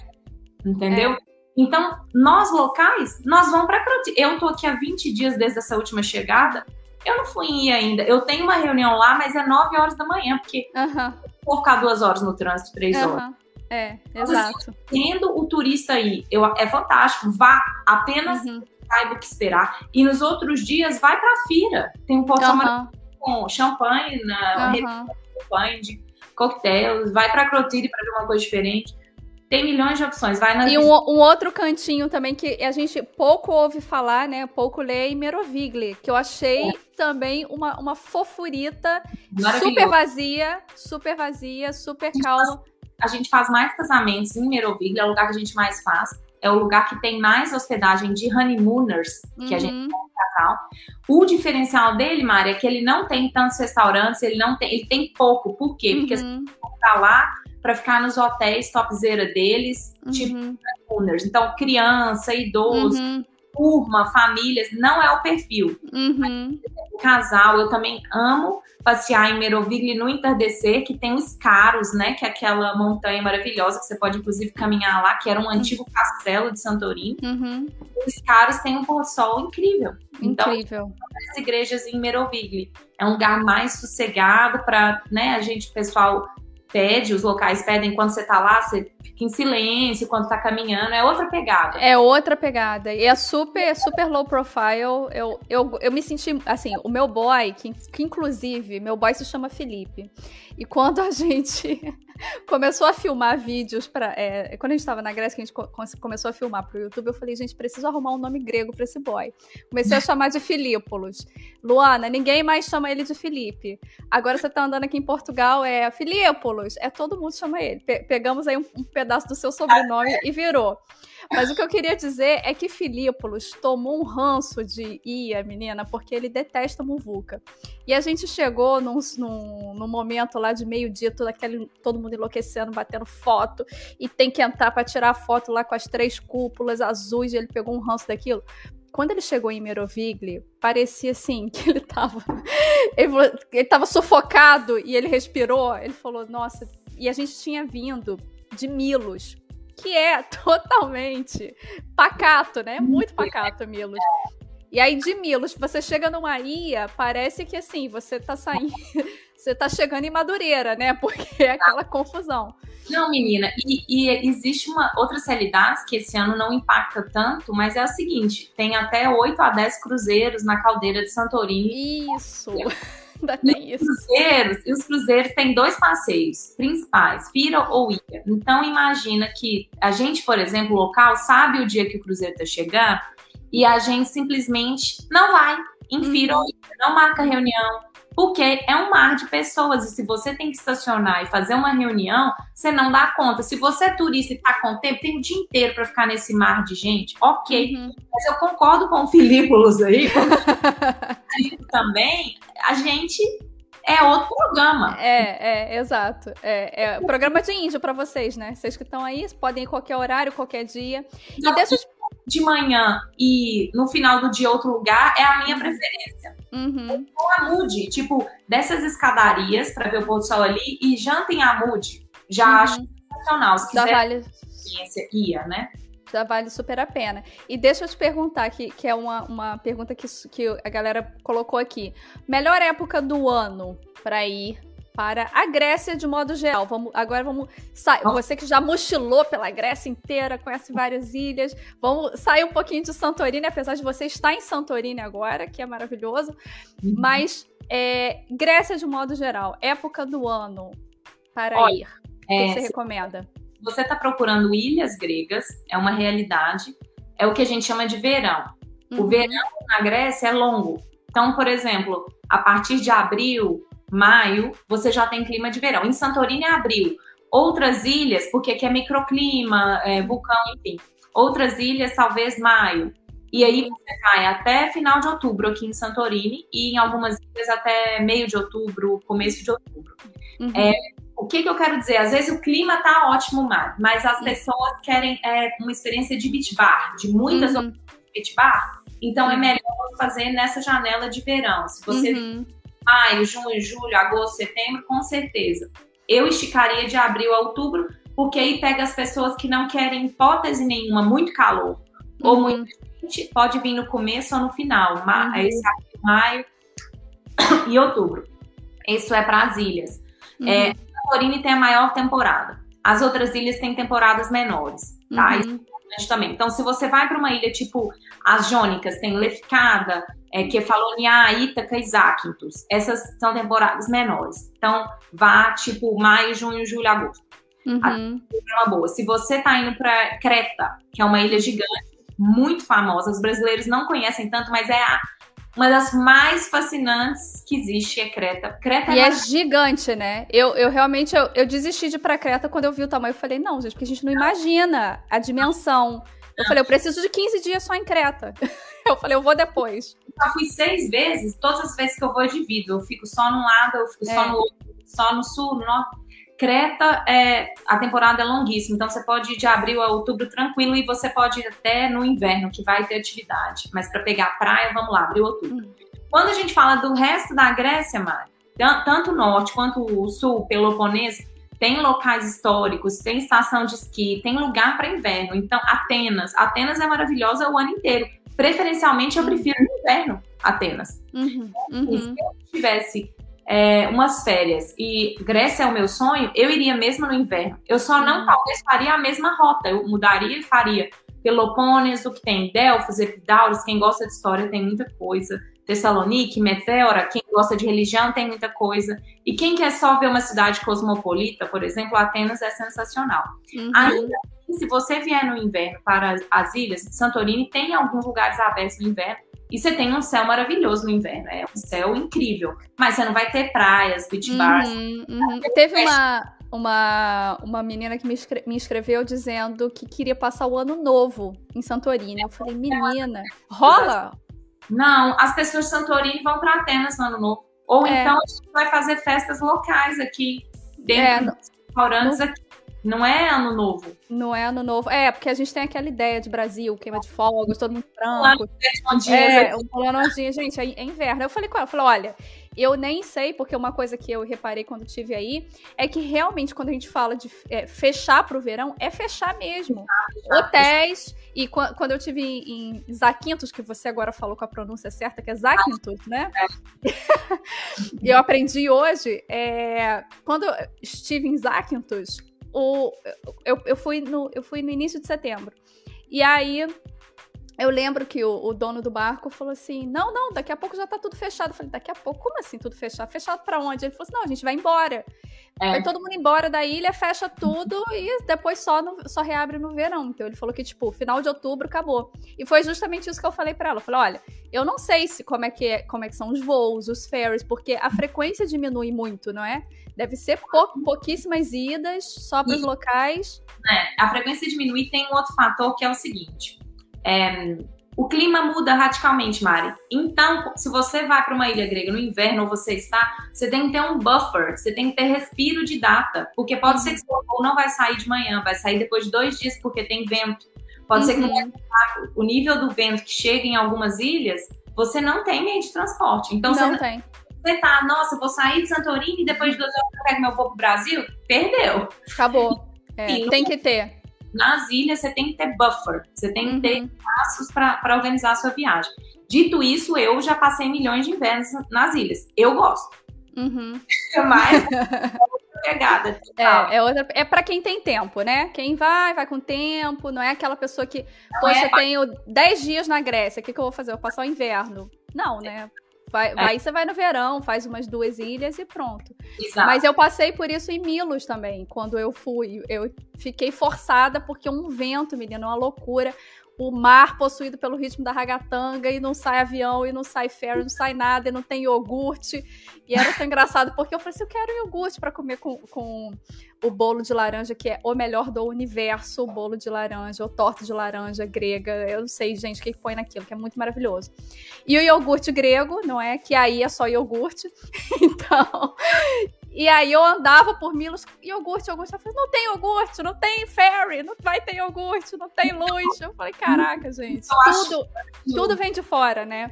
No... Entendeu? É. Então, nós locais, nós vamos para. Eu tô aqui há 20 dias desde essa última chegada. Eu não fui em ainda. Eu tenho uma reunião lá, mas é 9 horas da manhã, porque uhum. vou ficar duas horas no trânsito, três uhum. horas. É, exato. tendo o turista aí, eu, é fantástico. Vá, apenas uhum. saiba o que esperar. E nos outros dias, vai pra feira. Tem um portal uhum. com champanhe, na uhum. champanhe de coquetéis. Vai pra Clotilde pra ver uma coisa diferente. Tem milhões de opções. Vai na e um, um, outro cantinho também que a gente pouco ouve falar, né? Pouco lê, é Merovigli, que eu achei é. também uma, uma fofurita super vazia, super vazia, super calma. A gente faz mais casamentos em Merovigli, é o lugar que a gente mais faz. É o lugar que tem mais hospedagem de honeymooners que uhum. a gente uhum. O diferencial dele, Mari, é que ele não tem tantos restaurantes, ele não tem, ele tem pouco. Por quê? Porque uhum. você tá lá para ficar nos hotéis topzera deles, tipo uhum. tipo owners. Então, criança, idoso, uhum. Turma, famílias, não é o perfil. Uhum. Casal, eu também amo passear em Merovigli no entardecer, que tem os Caros, né? Que é aquela montanha maravilhosa que você pode, inclusive, caminhar lá, que era um antigo castelo de Santorini. Uhum. Os Caros têm um pôr sol incrível. Então, incrível. As igrejas em Merovigli é um lugar mais sossegado para, né, a gente, pessoal pede, os locais pedem quando você tá lá, você fica em silêncio quando tá caminhando, é outra pegada. É outra pegada. E é super, super low profile. Eu, eu, eu me senti, assim, o meu boy, que, que inclusive, meu boy se chama Felipe. E quando a gente começou a filmar vídeos para é, quando a gente estava na Grécia que a gente começou a filmar para o YouTube eu falei gente preciso arrumar um nome grego para esse boy. Comecei a chamar de Filípolis Luana ninguém mais chama ele de Felipe. Agora você está andando aqui em Portugal é Filípolis é todo mundo chama ele. Pe pegamos aí um, um, pedaço do seu sobrenome e virou. Mas o que eu queria dizer é que Filípolis tomou um ranço de Ia, menina, porque ele detesta Muvuca. E a gente chegou num, num, num momento lá de meio-dia, todo, todo enlouquecendo, batendo foto, e tem que entrar para tirar a foto lá com as três cúpulas azuis, e ele pegou um ranço daquilo quando ele chegou em Merovigli, parecia assim que ele tava. Ele, ele tava sufocado e ele respirou. Ele falou, nossa. E a gente tinha vindo de Milos, que é totalmente pacato, né? Muito pacato, Milos. E aí, de Milos, você chega numa ilha, parece que assim, você tá saindo. você tá chegando em Madureira, né? Porque é aquela confusão. Não, menina, e, e, existe uma outras realidades que esse ano não impacta tanto, mas é o seguinte: tem até 8 a 10 cruzeiros na caldeira de Santorini. Isso. Ainda tem isso. Cruzeiros, e os cruzeiros têm dois passeios principais, Fira ou Ilha. Então imagina que a gente, por exemplo, local, sabe o dia que o cruzeiro está chegando e a gente simplesmente não vai em Fira uhum. ou Ilha, não marca reunião, porque é um mar de pessoas e se você tem que estacionar e fazer uma reunião, você não dá conta. Se você é turista e tá com tempo, tem o dia inteiro para ficar nesse mar de gente, ok. Uhum. Mas eu concordo com o Filípolis aí, também, a gente é outro programa. É, é, exato. É, é programa de índio para vocês, né? Vocês que estão aí, podem ir qualquer horário, qualquer dia. Não, e deixa de manhã e no final do dia outro lugar é a minha preferência. Uhum. Ou Amude, tipo, dessas escadarias para ver o pôr do sol ali e janta em Amude. Já uhum. acho sensacional. Se quiser, vale... ia, né? Já vale super a pena. E deixa eu te perguntar, que, que é uma, uma pergunta que, que a galera colocou aqui. Melhor época do ano para ir para a Grécia de modo geral. Vamos, agora vamos. Você que já mochilou pela Grécia inteira, conhece várias ilhas. Vamos sair um pouquinho de Santorini, apesar de você estar em Santorini agora, que é maravilhoso. Uhum. Mas é, Grécia de modo geral, época do ano para Olha, ir. O que é, você recomenda? Você está procurando ilhas gregas, é uma realidade. É o que a gente chama de verão. Uhum. O verão na Grécia é longo. Então, por exemplo, a partir de abril, maio, você já tem clima de verão. Em Santorini é abril. Outras ilhas, porque aqui é microclima, é, vulcão, enfim. Outras ilhas, talvez maio. E aí você vai até final de outubro aqui em Santorini e em algumas ilhas até meio de outubro, começo de outubro. Uhum. É, o que, que, eu quero dizer? Às vezes o clima tá ótimo, mas as pessoas querem é, uma experiência de beach bar, de muitas uhum. de beach bar. Então é melhor fazer nessa janela de verão. Se você uhum maio, junho, julho, agosto, setembro, com certeza. Eu esticaria de abril a outubro, porque aí pega as pessoas que não querem hipótese nenhuma, muito calor, uhum. ou muito gente, pode vir no começo ou no final. Ma uhum. Esse aqui, maio e outubro. Isso é para as ilhas. Uhum. É, Santorini tem a maior temporada. As outras ilhas têm temporadas menores, tá? Uhum. Isso é importante também. Então, se você vai para uma ilha tipo as Jônicas, tem Lefkada, é, Kefalonia, Ítaca e Zakynthos. Essas são temporadas menores. Então, vá tipo maio, junho, julho, agosto. Uhum. É uma boa. Se você tá indo para Creta, que é uma ilha gigante, muito famosa, os brasileiros não conhecem tanto, mas é a, uma das mais fascinantes que existe é Creta. Creta é e é, é gigante, né? Eu, eu realmente eu, eu desisti de ir pra Creta quando eu vi o tamanho. Eu falei, não, gente, porque a gente não imagina a dimensão. Eu falei, eu preciso de 15 dias só em Creta. Eu falei, eu vou depois. Já fui seis vezes, todas as vezes que eu vou eu divido. Eu fico só num lado, eu fico é. só no outro, só no sul, no norte. Creta, é, a temporada é longuíssima, então você pode ir de abril a outubro tranquilo e você pode ir até no inverno, que vai ter atividade. Mas para pegar praia, vamos lá, abril, outubro. Hum. Quando a gente fala do resto da Grécia, Mari, tanto o norte quanto o sul, Peloponeso, tem locais históricos, tem estação de esqui, tem lugar para inverno. Então, Atenas, Atenas é maravilhosa o ano inteiro. Preferencialmente, eu prefiro no inverno Atenas. Uhum, uhum. Se eu tivesse é, umas férias e Grécia é o meu sonho, eu iria mesmo no inverno. Eu só não uhum. talvez faria a mesma rota, eu mudaria e faria Peloponeso, que tem Delfos, Epidaurus, quem gosta de história tem muita coisa. Tessalonique, Meteora, quem gosta de religião tem muita coisa. E quem quer só ver uma cidade cosmopolita, por exemplo, Atenas é sensacional. Uhum. Ainda se você vier no inverno para as ilhas, Santorini tem alguns lugares abertos no inverno, e você tem um céu maravilhoso no inverno, é um céu incrível. Mas você não vai ter praias, beach bars. Uhum, uhum. Teve uma uma, uma menina que me, escre me escreveu dizendo que queria passar o ano novo em Santorini. Eu falei, menina, rola? Não, as pessoas de Santorini vão para Atenas no ano novo. Ou é. então a gente vai fazer festas locais aqui, dentro é, dos restaurantes aqui. Não é ano novo. Não é ano novo. É, porque a gente tem aquela ideia de Brasil, queima de fogos, todo mundo branco. É, um polonodinho, gente, é inverno. Eu falei com ela, eu falei, olha, eu nem sei, porque uma coisa que eu reparei quando tive aí é que realmente quando a gente fala de é, fechar para o verão, é fechar mesmo. Hotéis. E quando eu tive em Zakynthos, que você agora falou com a pronúncia certa, que é Zakynthos, né? É. eu aprendi hoje. É, quando eu estive em Zakynthos, o, eu, eu, fui no, eu fui no início de setembro. E aí eu lembro que o, o, dono do barco falou assim: não, não, daqui a pouco já tá tudo fechado. Eu falei, daqui a pouco, como assim tudo fechado? Fechado para onde? Ele falou assim: não, a gente vai embora. É. Vai todo mundo embora da ilha, fecha tudo e depois só, no, só reabre no verão. Então ele falou que, tipo, final de outubro acabou. E foi justamente isso que eu falei para ela. Eu falei: olha, eu não sei se como é, que é, como é que são os voos, os ferries, porque a frequência diminui muito, não é? Deve ser pou, pouquíssimas idas só para os locais. É, a frequência diminui tem um outro fator que é o seguinte é, o clima muda radicalmente, Mari. Então, se você vai para uma ilha grega no inverno ou você está, você tem que ter um buffer, você tem que ter respiro de data, porque pode ser que seu voo não vai sair de manhã, vai sair depois de dois dias porque tem vento. Pode uhum. ser que uhum. o nível do vento que chega em algumas ilhas, você não tem meio de transporte. Então, não você tem. Você tá, nossa, vou sair de Santorini e depois de duas horas eu pego meu voo pro Brasil? Perdeu. Acabou. É, Sim, tem que ter nas ilhas você tem que ter buffer, você tem que ter uhum. passos para organizar a sua viagem. Dito isso, eu já passei milhões de invernos nas ilhas. Eu gosto. Uhum. Mas é outra pegada. É, é, outra, é para quem tem tempo, né? Quem vai, vai com tempo, não é aquela pessoa que, não poxa, é, tenho 10 dias na Grécia, o que, que eu vou fazer? Eu vou passar o inverno. Não, né? Vai, é. Aí você vai no verão, faz umas duas ilhas e pronto. Exato. Mas eu passei por isso em Milos também, quando eu fui. Eu fiquei forçada porque um vento, menina, uma loucura o mar possuído pelo ritmo da ragatanga e não sai avião e não sai ferry, não sai nada e não tem iogurte. E era tão engraçado porque eu falei assim: eu quero iogurte para comer com, com o bolo de laranja, que é o melhor do universo, o bolo de laranja, ou torta de laranja grega. Eu não sei, gente, o que, põe naquilo, que é muito maravilhoso. E o iogurte grego, não é? Que aí é só iogurte. então, e aí eu andava por Milos, iogurte, iogurte. Eu falei, não tem iogurte, não tem ferry, não vai ter iogurte, não tem luz. Eu falei, caraca, gente, tudo, tudo vem de fora, né?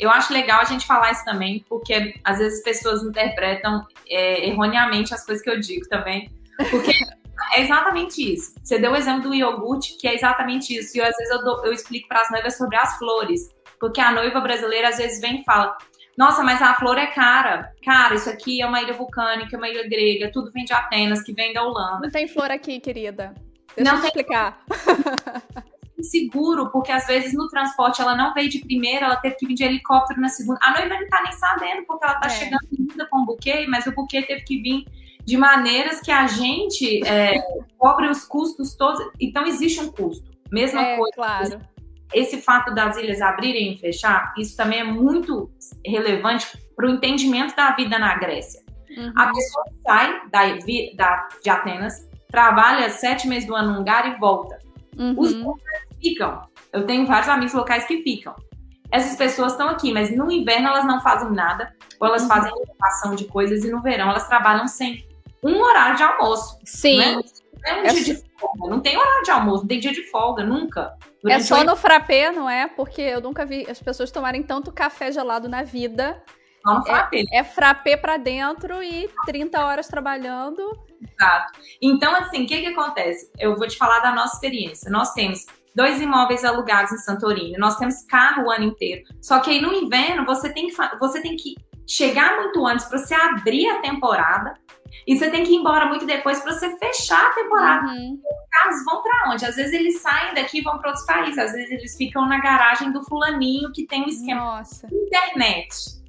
Eu acho legal a gente falar isso também, porque às vezes as pessoas interpretam é, erroneamente as coisas que eu digo também. Porque é exatamente isso. Você deu o exemplo do iogurte, que é exatamente isso. E eu, às vezes eu, dou, eu explico para as noivas sobre as flores. Porque a noiva brasileira às vezes vem e fala: nossa, mas a flor é cara. Cara, isso aqui é uma ilha vulcânica, é uma ilha grega, tudo vem de Atenas, que vem da Holanda. Não tem flor aqui, querida. Deixa não eu te tem... explicar. seguro, porque às vezes no transporte ela não veio de primeira, ela teve que vir de helicóptero na segunda. A noiva não tá nem sabendo, porque ela tá é. chegando ainda com o buquê, mas o buquê teve que vir de maneiras que a gente é, cobre os custos todos. Então existe um custo. Mesma é, coisa. Claro esse fato das ilhas abrirem e fechar, isso também é muito relevante para o entendimento da vida na Grécia. Uhum. A pessoa sai da, da, de Atenas, trabalha sete meses do ano num lugar e volta. Uhum. Os locais ficam. Eu tenho vários amigos locais que ficam. Essas pessoas estão aqui, mas no inverno elas não fazem nada, ou elas uhum. fazem ocupação de coisas, e no verão elas trabalham sem um horário de almoço. Sim. Né? Não é um é dia de folga, não tem horário de almoço, não tem dia de folga, nunca. É só no frappé, não é? Porque eu nunca vi as pessoas tomarem tanto café gelado na vida. Só no frappé. É, é frappé para dentro e 30 horas trabalhando. Exato. Então, assim, o que que acontece? Eu vou te falar da nossa experiência. Nós temos dois imóveis alugados em Santorini, nós temos carro o ano inteiro. Só que aí no inverno você tem que, você tem que chegar muito antes para você abrir a temporada e você tem que ir embora muito depois para você fechar a temporada. Uhum. Os carros vão para onde? Às vezes eles saem daqui e vão para outros países. Às vezes eles ficam na garagem do fulaninho que tem um esquema Nossa. internet.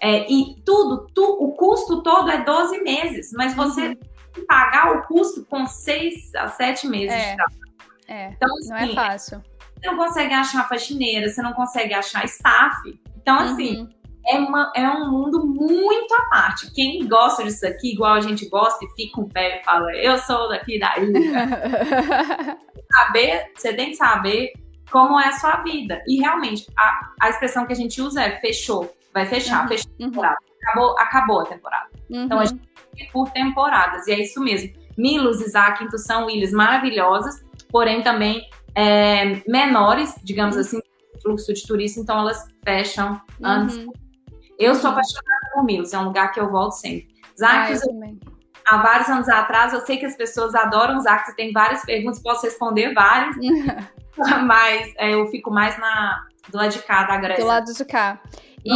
É, e tudo, tu, o custo todo é 12 meses, mas você uhum. tem que pagar o custo com 6 a 7 meses é. de trabalho. É, então, assim, não é fácil. Você não consegue achar faxineira, você não consegue achar staff. Então, assim, uhum é, uma, é um mundo muito à parte. Quem gosta disso aqui, igual a gente gosta, e fica com pé e fala, eu sou daqui da ilha. saber, você tem que saber como é a sua vida. E realmente, a, a expressão que a gente usa é fechou. Vai fechar, uhum. fechou a uhum. temporada. Acabou, acabou a temporada. Uhum. Então a gente tem por temporadas, e é isso mesmo. Milos, Isaac, são ilhas maravilhosas, porém também é, menores, digamos uhum. assim, fluxo de turista, então elas fecham antes. Uhum. Eu sou apaixonada por Milos, é um lugar que eu volto sempre. Zacos, há vários anos atrás, eu sei que as pessoas adoram Zacos, tem várias perguntas, posso responder várias, mas é, eu fico mais na, do lado de cá da Grécia. Do lado de cá. E,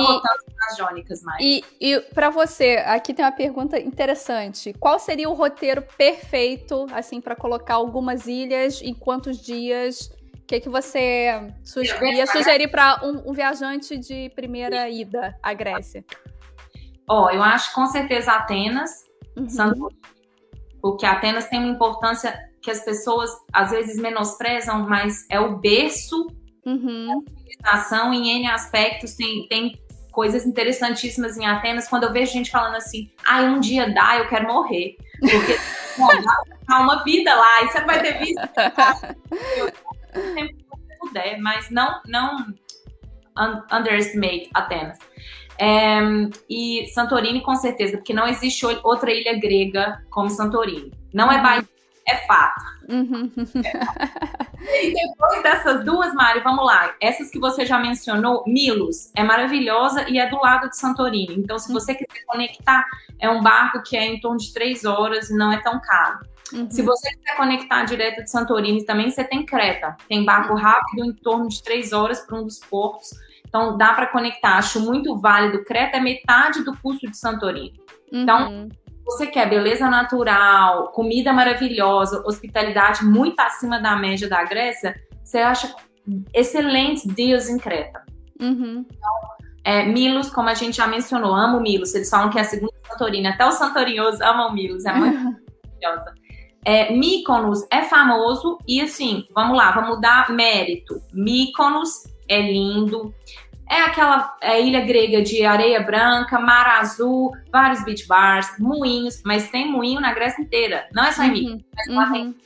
nas jônicas mais. E, e para você, aqui tem uma pergunta interessante. Qual seria o roteiro perfeito, assim, para colocar algumas ilhas em quantos dias? O que, que você su ia sugerir para um, um, viajante de primeira ida à Grécia? Ó, oh, eu acho com certeza Atenas, uhum. Santorini, porque Atenas tem uma importância que as pessoas às vezes menosprezam, mas é o berço uhum. da civilização em N aspectos. Tem, tem coisas interessantíssimas em Atenas. Quando eu vejo gente falando assim, ah, um dia dá, eu quero morrer. Porque bom, dá uma vida lá, e você vai ter visto. sempre que você puder, mas não, não underestimate Atenas. É, e Santorini, com certeza, porque não existe outra ilha grega como Santorini. Não é Bahia, é fato. Uhum. É. E depois dessas duas, Mari, vamos lá. Essas que você já mencionou, Milos, é maravilhosa e é do lado de Santorini. Então, se você quiser conectar, é um barco que é em torno de três horas e não é tão caro. Uhum. Se você quiser conectar direto de Santorini, também você tem Creta. Tem barco rápido em torno de três horas para um dos portos. Então, dá para conectar. Acho muito válido. Creta é metade do custo de Santorini. Então, uhum você quer beleza natural, comida maravilhosa, hospitalidade muito acima da média da Grécia, você acha excelentes dias em Creta. Uhum. Então, é, Milos, como a gente já mencionou, amo Milos. Eles falam que é a segunda Santorini. Até os santoriosos amam Milos, é muito maravilhosa. É, Mykonos é famoso e assim, vamos lá, vamos dar mérito. Mykonos é lindo, é aquela é, ilha grega de areia branca, mar azul, vários beach bars, moinhos, mas tem moinho na Grécia inteira. Não é só em uhum. Mas lá uhum. tem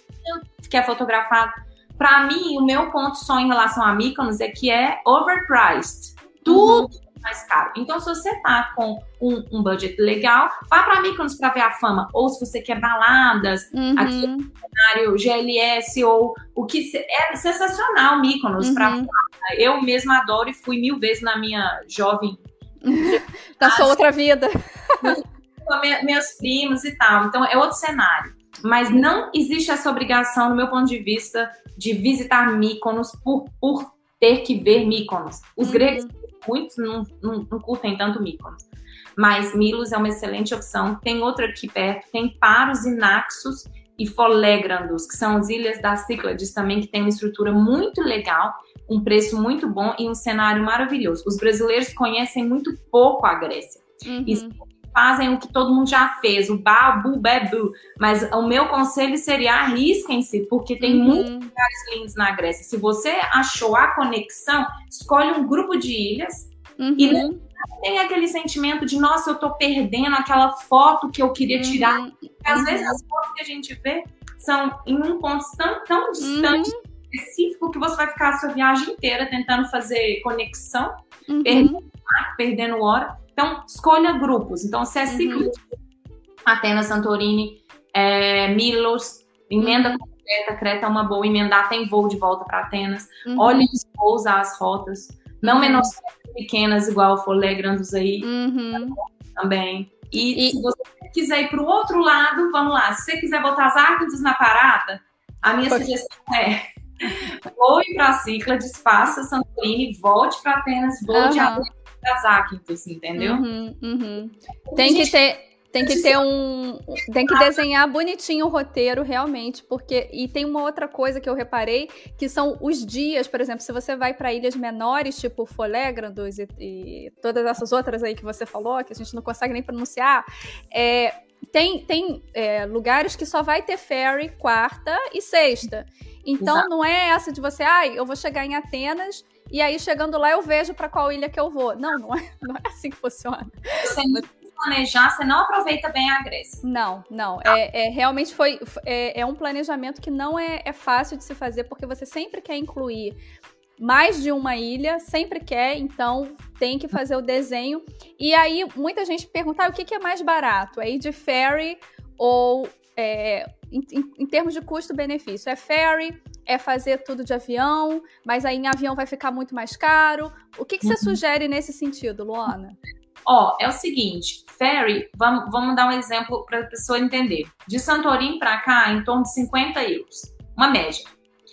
que é fotografado. Para mim, o meu ponto só em relação a Mykonos é que é overpriced. Tudo uhum mais caro. Então, se você tá com um, um budget legal, vá para Mykonos para ver a fama. Ou se você quer baladas, uhum. aqui cenário GLS ou o que é sensacional Mykonos uhum. para eu mesma adoro e fui mil vezes na minha jovem da sua outra vida. Meus primos e tal. Então é outro cenário. Mas não existe essa obrigação, no meu ponto de vista, de visitar Mykonos por, por ter que ver Mykonos. Os uhum. gregos muitos não, não, não curtem tanto Mykonos. Mas Milos é uma excelente opção. Tem outra aqui perto, tem Paros e Naxos e Folegrandos, que são as ilhas das Cíclades também, que tem uma estrutura muito legal, um preço muito bom e um cenário maravilhoso. Os brasileiros conhecem muito pouco a Grécia. Uhum. E fazem o que todo mundo já fez, o babu, bebu. Mas o meu conselho seria arrisquem-se, porque tem uhum. muitos lugares lindos na Grécia. Se você achou a conexão, escolhe um grupo de ilhas uhum. e não tem aquele sentimento de, nossa, eu tô perdendo aquela foto que eu queria tirar. Uhum. Às vezes uhum. as fotos que a gente vê são em um ponto tão, tão distante, uhum. específico, que você vai ficar a sua viagem inteira tentando fazer conexão, uhum. perdendo, perdendo hora. Então, escolha grupos. Então, se é uhum. ciclo Atenas, Santorini, é, Milos, emenda uhum. com Creta, Creta é uma boa, emendar tem voo de volta para Atenas. Uhum. Olhe os voos, as rotas. Não uhum. pequenas, igual Folegrandos aí, uhum. também. E, e, se você quiser ir para o outro lado, vamos lá. Se você quiser botar as árvores na parada, a minha sugestão é voe para a Cíclades, faça Santorini, volte para Atenas, volte uhum. a assim, entendeu? Uhum, uhum. Tem que ter. Tem que ter um. Tem que desenhar bonitinho o roteiro, realmente, porque. E tem uma outra coisa que eu reparei, que são os dias, por exemplo, se você vai para ilhas menores, tipo Folégrandos e, e, todas essas outras aí que você falou, que a gente não consegue nem pronunciar, é, tem, tem é, lugares que só vai ter ferry quarta e sexta. Então Exato. não é essa de você, ai, ah, eu vou chegar em Atenas e aí chegando lá eu vejo para qual ilha que eu vou. Não, não é, não é assim que funciona. Você planejar, você não aproveita bem a Grécia. Não, não. É, é, realmente foi. É, é, um planejamento que não é, é fácil de se fazer, porque você sempre quer incluir mais de uma ilha, sempre quer, então tem que fazer o desenho. E aí, muita gente pergunta: ah, o que, que é mais barato? É ir de ferry ou. É, em, em, termos de custo-benefício, é ferry, é fazer tudo de avião, mas aí em avião vai ficar muito mais caro. O que, que você uhum. sugere nesse sentido, Luana? Ó, é o seguinte, ferry, vamos, vamos dar um exemplo para a pessoa entender. De Santorini para cá, em torno de 50 euros, uma média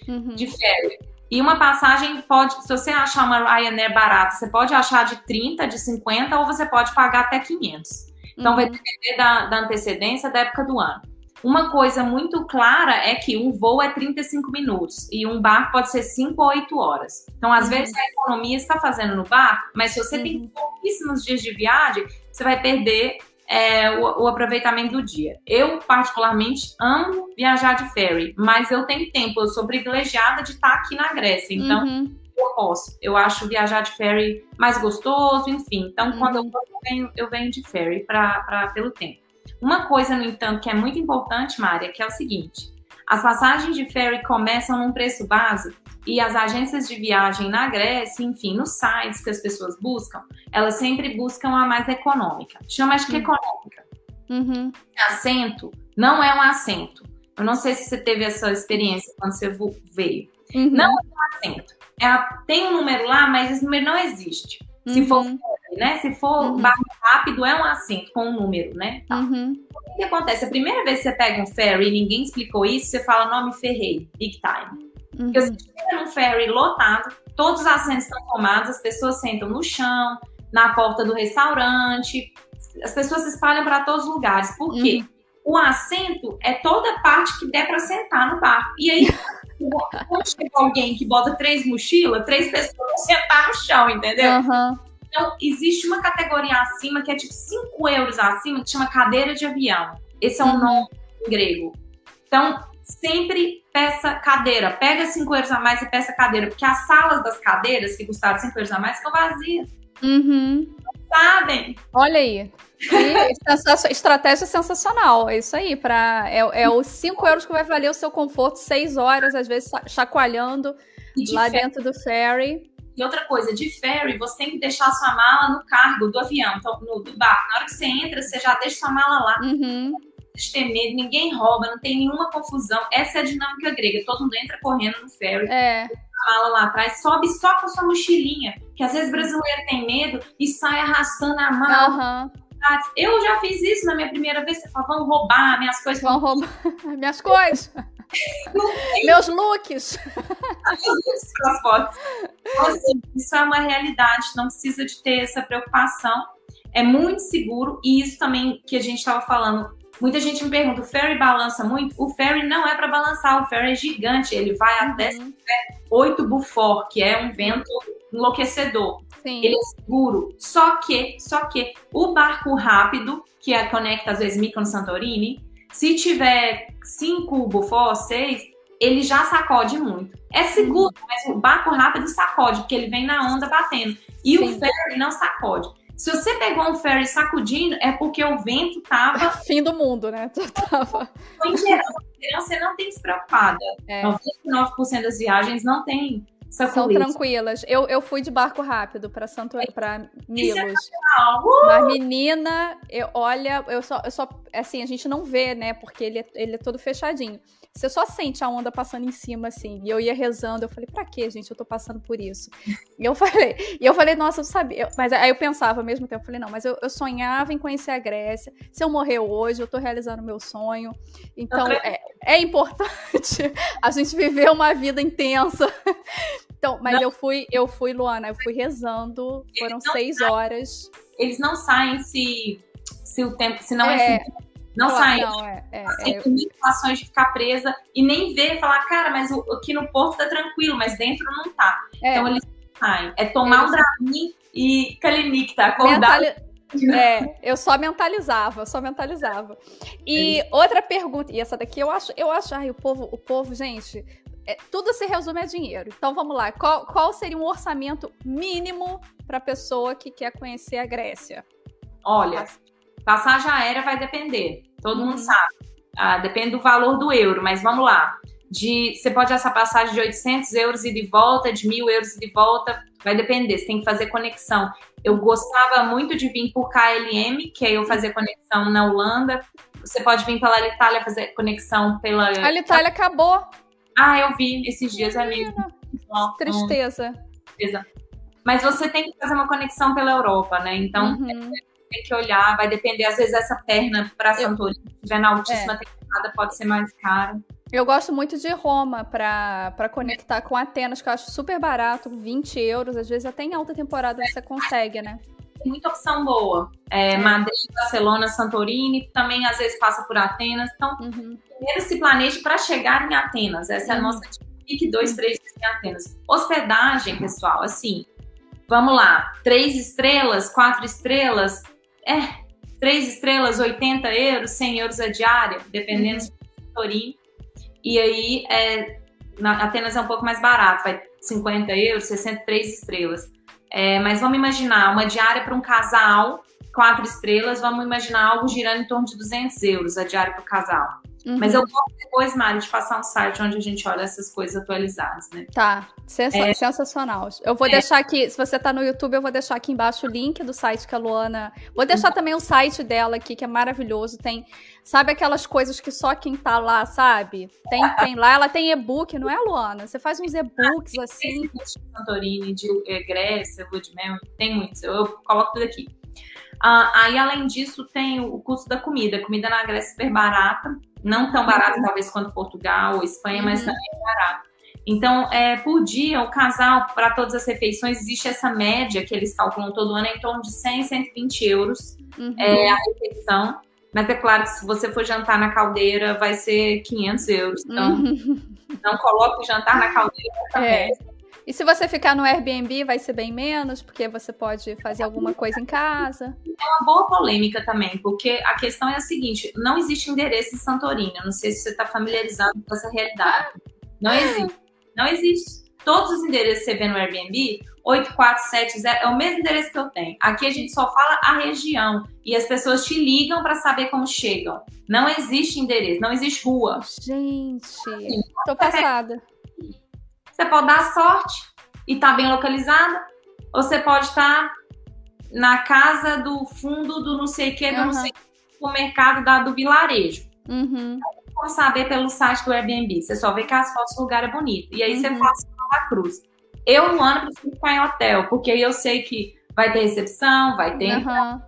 uhum. de ferry. E uma passagem pode, se você achar uma Ryanair barata, você pode achar de 30, de 50, ou você pode pagar até 500. Então uhum. vai depender da, da antecedência da época do ano. Uma coisa muito clara é que um voo é 35 minutos e um barco pode ser 5 ou 8 horas. Então, às uhum. vezes, a economia está fazendo no barco, mas se você uhum. tem pouquíssimos dias de viagem, você vai perder é, o, o, aproveitamento do dia. Eu, particularmente, amo viajar de ferry, mas eu tenho tempo, eu sou privilegiada de estar aqui na Grécia, então uhum. eu posso. Eu acho viajar de ferry mais gostoso, enfim. Então, quando eu, uhum. eu venho, eu venho de ferry pra, pra, pelo tempo. Uma coisa, no entanto, que é muito importante, Mária, que é o seguinte: as passagens de ferry começam num preço base e as agências de viagem na Grécia, enfim, nos sites que as pessoas buscam, elas sempre buscam a mais econômica. Chama acho que uhum. econômica. Uhum. Assento não é um assento. Eu não sei se você teve essa experiência quando você veio. Uhum. Não é um assento. É, tem um número lá, mas esse número não existe. Se uhum. for né? Se for uhum. barco rápido, é um assento com um número, né? Tá. Uhum. O que, acontece? A primeira vez que você pega um ferry e ninguém explicou isso, você fala nome ferrei, big time. Uhum. Porque você chega num ferry lotado, todos os assentos estão tomados, as pessoas sentam no chão, na porta do restaurante, as pessoas se espalham para todos os lugares. Por quê? Uhum. O assento é toda a parte que der para sentar no barco. E aí, quando chega alguém que bota três mochilas, três pessoas vão sentar no chão, entendeu? Uhum. Então, existe uma categoria acima, que é tipo 5 euros acima, que chama cadeira de avião. Esse é o um uhum. nome em grego. Então, sempre peça cadeira. Pega 5 euros a mais e peça cadeira. Porque as salas das cadeiras, que custaram 5 euros a mais, estão vazias. Uhum. Sabem. Olha aí. E estratégia sensacional. É isso aí. Pra, é, é os 5 euros que vai valer o seu conforto, 6 horas, às vezes, chacoalhando lá ferry. dentro do ferry. E outra coisa, de ferry, você tem que deixar sua mala no cargo do avião, então, no, do barco. Na hora que você entra, você já deixa sua mala lá. Uhum. Ter medo, ninguém rouba, não tem nenhuma confusão. Essa é a dinâmica grega. Todo mundo entra correndo no ferry. É. A mala lá atrás, sobe só com a sua mochilinha. Que às vezes brasileiro tem medo e sai arrastando a mala. Uhum. Eu já fiz isso na minha primeira vez. Você fala, vão roubar minhas coisas. Vão roubar minhas coisas. Meus looks. As fotos. Assim, isso é uma realidade, não precisa de ter essa preocupação. É muito seguro e isso também que a gente estava falando. Muita gente me pergunta, o ferry balança muito? O ferry não é para balançar, o ferry é gigante, ele vai uhum. até 8 bufor, que é um vento enlouquecedor. Sim. Ele é seguro. Só que, só que o barco rápido, que é, conecta às vezes Mykonos Santorini, se tiver cinco bufó, seis, ele já sacode muito. É seguro, uhum. mas o barco rápido sacode, porque ele vem na onda batendo. E Sim. o ferry não sacode. Se você pegou um ferry sacudindo, é porque o vento tava. Fim do mundo, né? Tava... Em geral, você não tem que se preocupar. É. 99% das viagens não tem são tranquilas. Eu, eu fui de barco rápido para Santo para Milos. É uh! Mas menina, eu, olha, eu só, eu só assim, a gente não vê, né? Porque ele é, ele é todo fechadinho. Você só sente a onda passando em cima, assim. E eu ia rezando, eu falei, pra que, gente? Eu tô passando por isso. E eu falei, e eu falei, nossa, eu sabia. Mas aí eu pensava ao mesmo tempo, eu falei, não, mas eu, eu sonhava em conhecer a Grécia. Se eu morrer hoje, eu tô realizando meu sonho. Então, é, é importante a gente viver uma vida intensa. Então, mas não. eu fui, eu fui, Luana, eu fui rezando, foram seis saem, horas. Eles não saem se, se o tempo, se não é, é não claro, saem. Não, é, é, é, tem situações de ficar presa e nem ver, falar, cara, mas o, aqui no porto tá tranquilo, mas dentro não tá. É. Então eles saem. É tomar um Dramin e Kalinick, tá? Acordar. Mentali... É, eu só mentalizava, só mentalizava. E outra pergunta, e essa daqui eu acho, eu acho, ai, o povo, o povo, gente, é, tudo se resume a dinheiro. Então vamos lá. Qual, qual seria um orçamento mínimo para pessoa que quer conhecer a Grécia? Olha, passagem aérea vai depender. Todo uhum. mundo sabe. Ah, depende do valor do euro, mas vamos lá. De, você pode essa passagem de 800 euros e de volta, de 1.000 euros e de volta, vai depender, você tem que fazer conexão. Eu gostava muito de vir por KLM, que é eu fazer conexão na Holanda. Você pode vir pela Itália fazer conexão pela. A Itália acabou. Ah, eu vi esses dias mesmo. Tristeza. Tristeza. Mas você tem que fazer uma conexão pela Europa, né? Então uhum. Tem que olhar, vai depender. Às vezes essa perna para Santorini, se estiver na altíssima é. temporada, pode ser mais cara. Eu gosto muito de Roma para conectar com Atenas, que eu acho super barato, 20 euros, às vezes até em alta temporada você consegue, né? Tem muita opção boa. É, é. Madrid, Barcelona, Santorini, também às vezes passa por Atenas. Então, uhum. primeiro se planeje para chegar em Atenas. Essa é a uhum. nossa fique dois, três dias em Atenas. Hospedagem, pessoal, assim, vamos lá, três estrelas, quatro estrelas, é, três estrelas, 80 euros, 100 euros a diária, dependendo uhum. do Santorini. E aí, é, na, Atenas é um pouco mais barato, vai 50 euros, 63 estrelas. É, mas vamos imaginar uma diária para um casal, quatro estrelas, vamos imaginar algo girando em torno de 200 euros a diária para o casal. Uhum. Mas eu posso depois, Mari, de passar um site onde a gente olha essas coisas atualizadas, né? Tá, Sens é. sensacional. Eu vou é. deixar aqui, se você tá no YouTube, eu vou deixar aqui embaixo o link do site que a Luana. Vou deixar uhum. também o site dela aqui, que é maravilhoso. Tem, sabe aquelas coisas que só quem tá lá sabe? Tem, tem lá, ela tem e-book, não é, Luana? Você faz uns e-books ah, assim. De Santorini, de Grécia, Woodmel, tem muitos. Eu, eu coloco tudo aqui. Uh, aí, além disso, tem o custo da comida. A comida na Grécia é super barata. Não tão barata, uhum. talvez, quanto Portugal ou Espanha, uhum. mas também é barata. Então, é, por dia, o casal, para todas as refeições, existe essa média que eles calculam todo ano, é em torno de 100, 120 euros uhum. é, a refeição. Mas é claro que se você for jantar na caldeira, vai ser 500 euros. Então, uhum. não coloque o jantar na caldeira. É. E se você ficar no Airbnb, vai ser bem menos, porque você pode fazer alguma coisa em casa. É uma boa polêmica também, porque a questão é a seguinte: não existe endereço em Santorini. Eu não sei se você está familiarizado com essa realidade. Não existe. Não existe. Todos os endereços que você vê no Airbnb, 8470 é o mesmo endereço que eu tenho. Aqui a gente só fala a região e as pessoas te ligam para saber como chegam. Não existe endereço, não existe rua. Gente, tô passada. Você pode dar sorte e tá bem localizada, ou você pode estar tá na casa do fundo do não sei o que, do uhum. não sei o mercado da, do vilarejo. Uhum. Como saber pelo site do Airbnb? Você só vê que as fotos do lugar é bonito. E aí uhum. você faz Santa Cruz. Eu, no ano, prefiro ficar em hotel, porque aí eu sei que vai ter recepção, vai ter, uhum.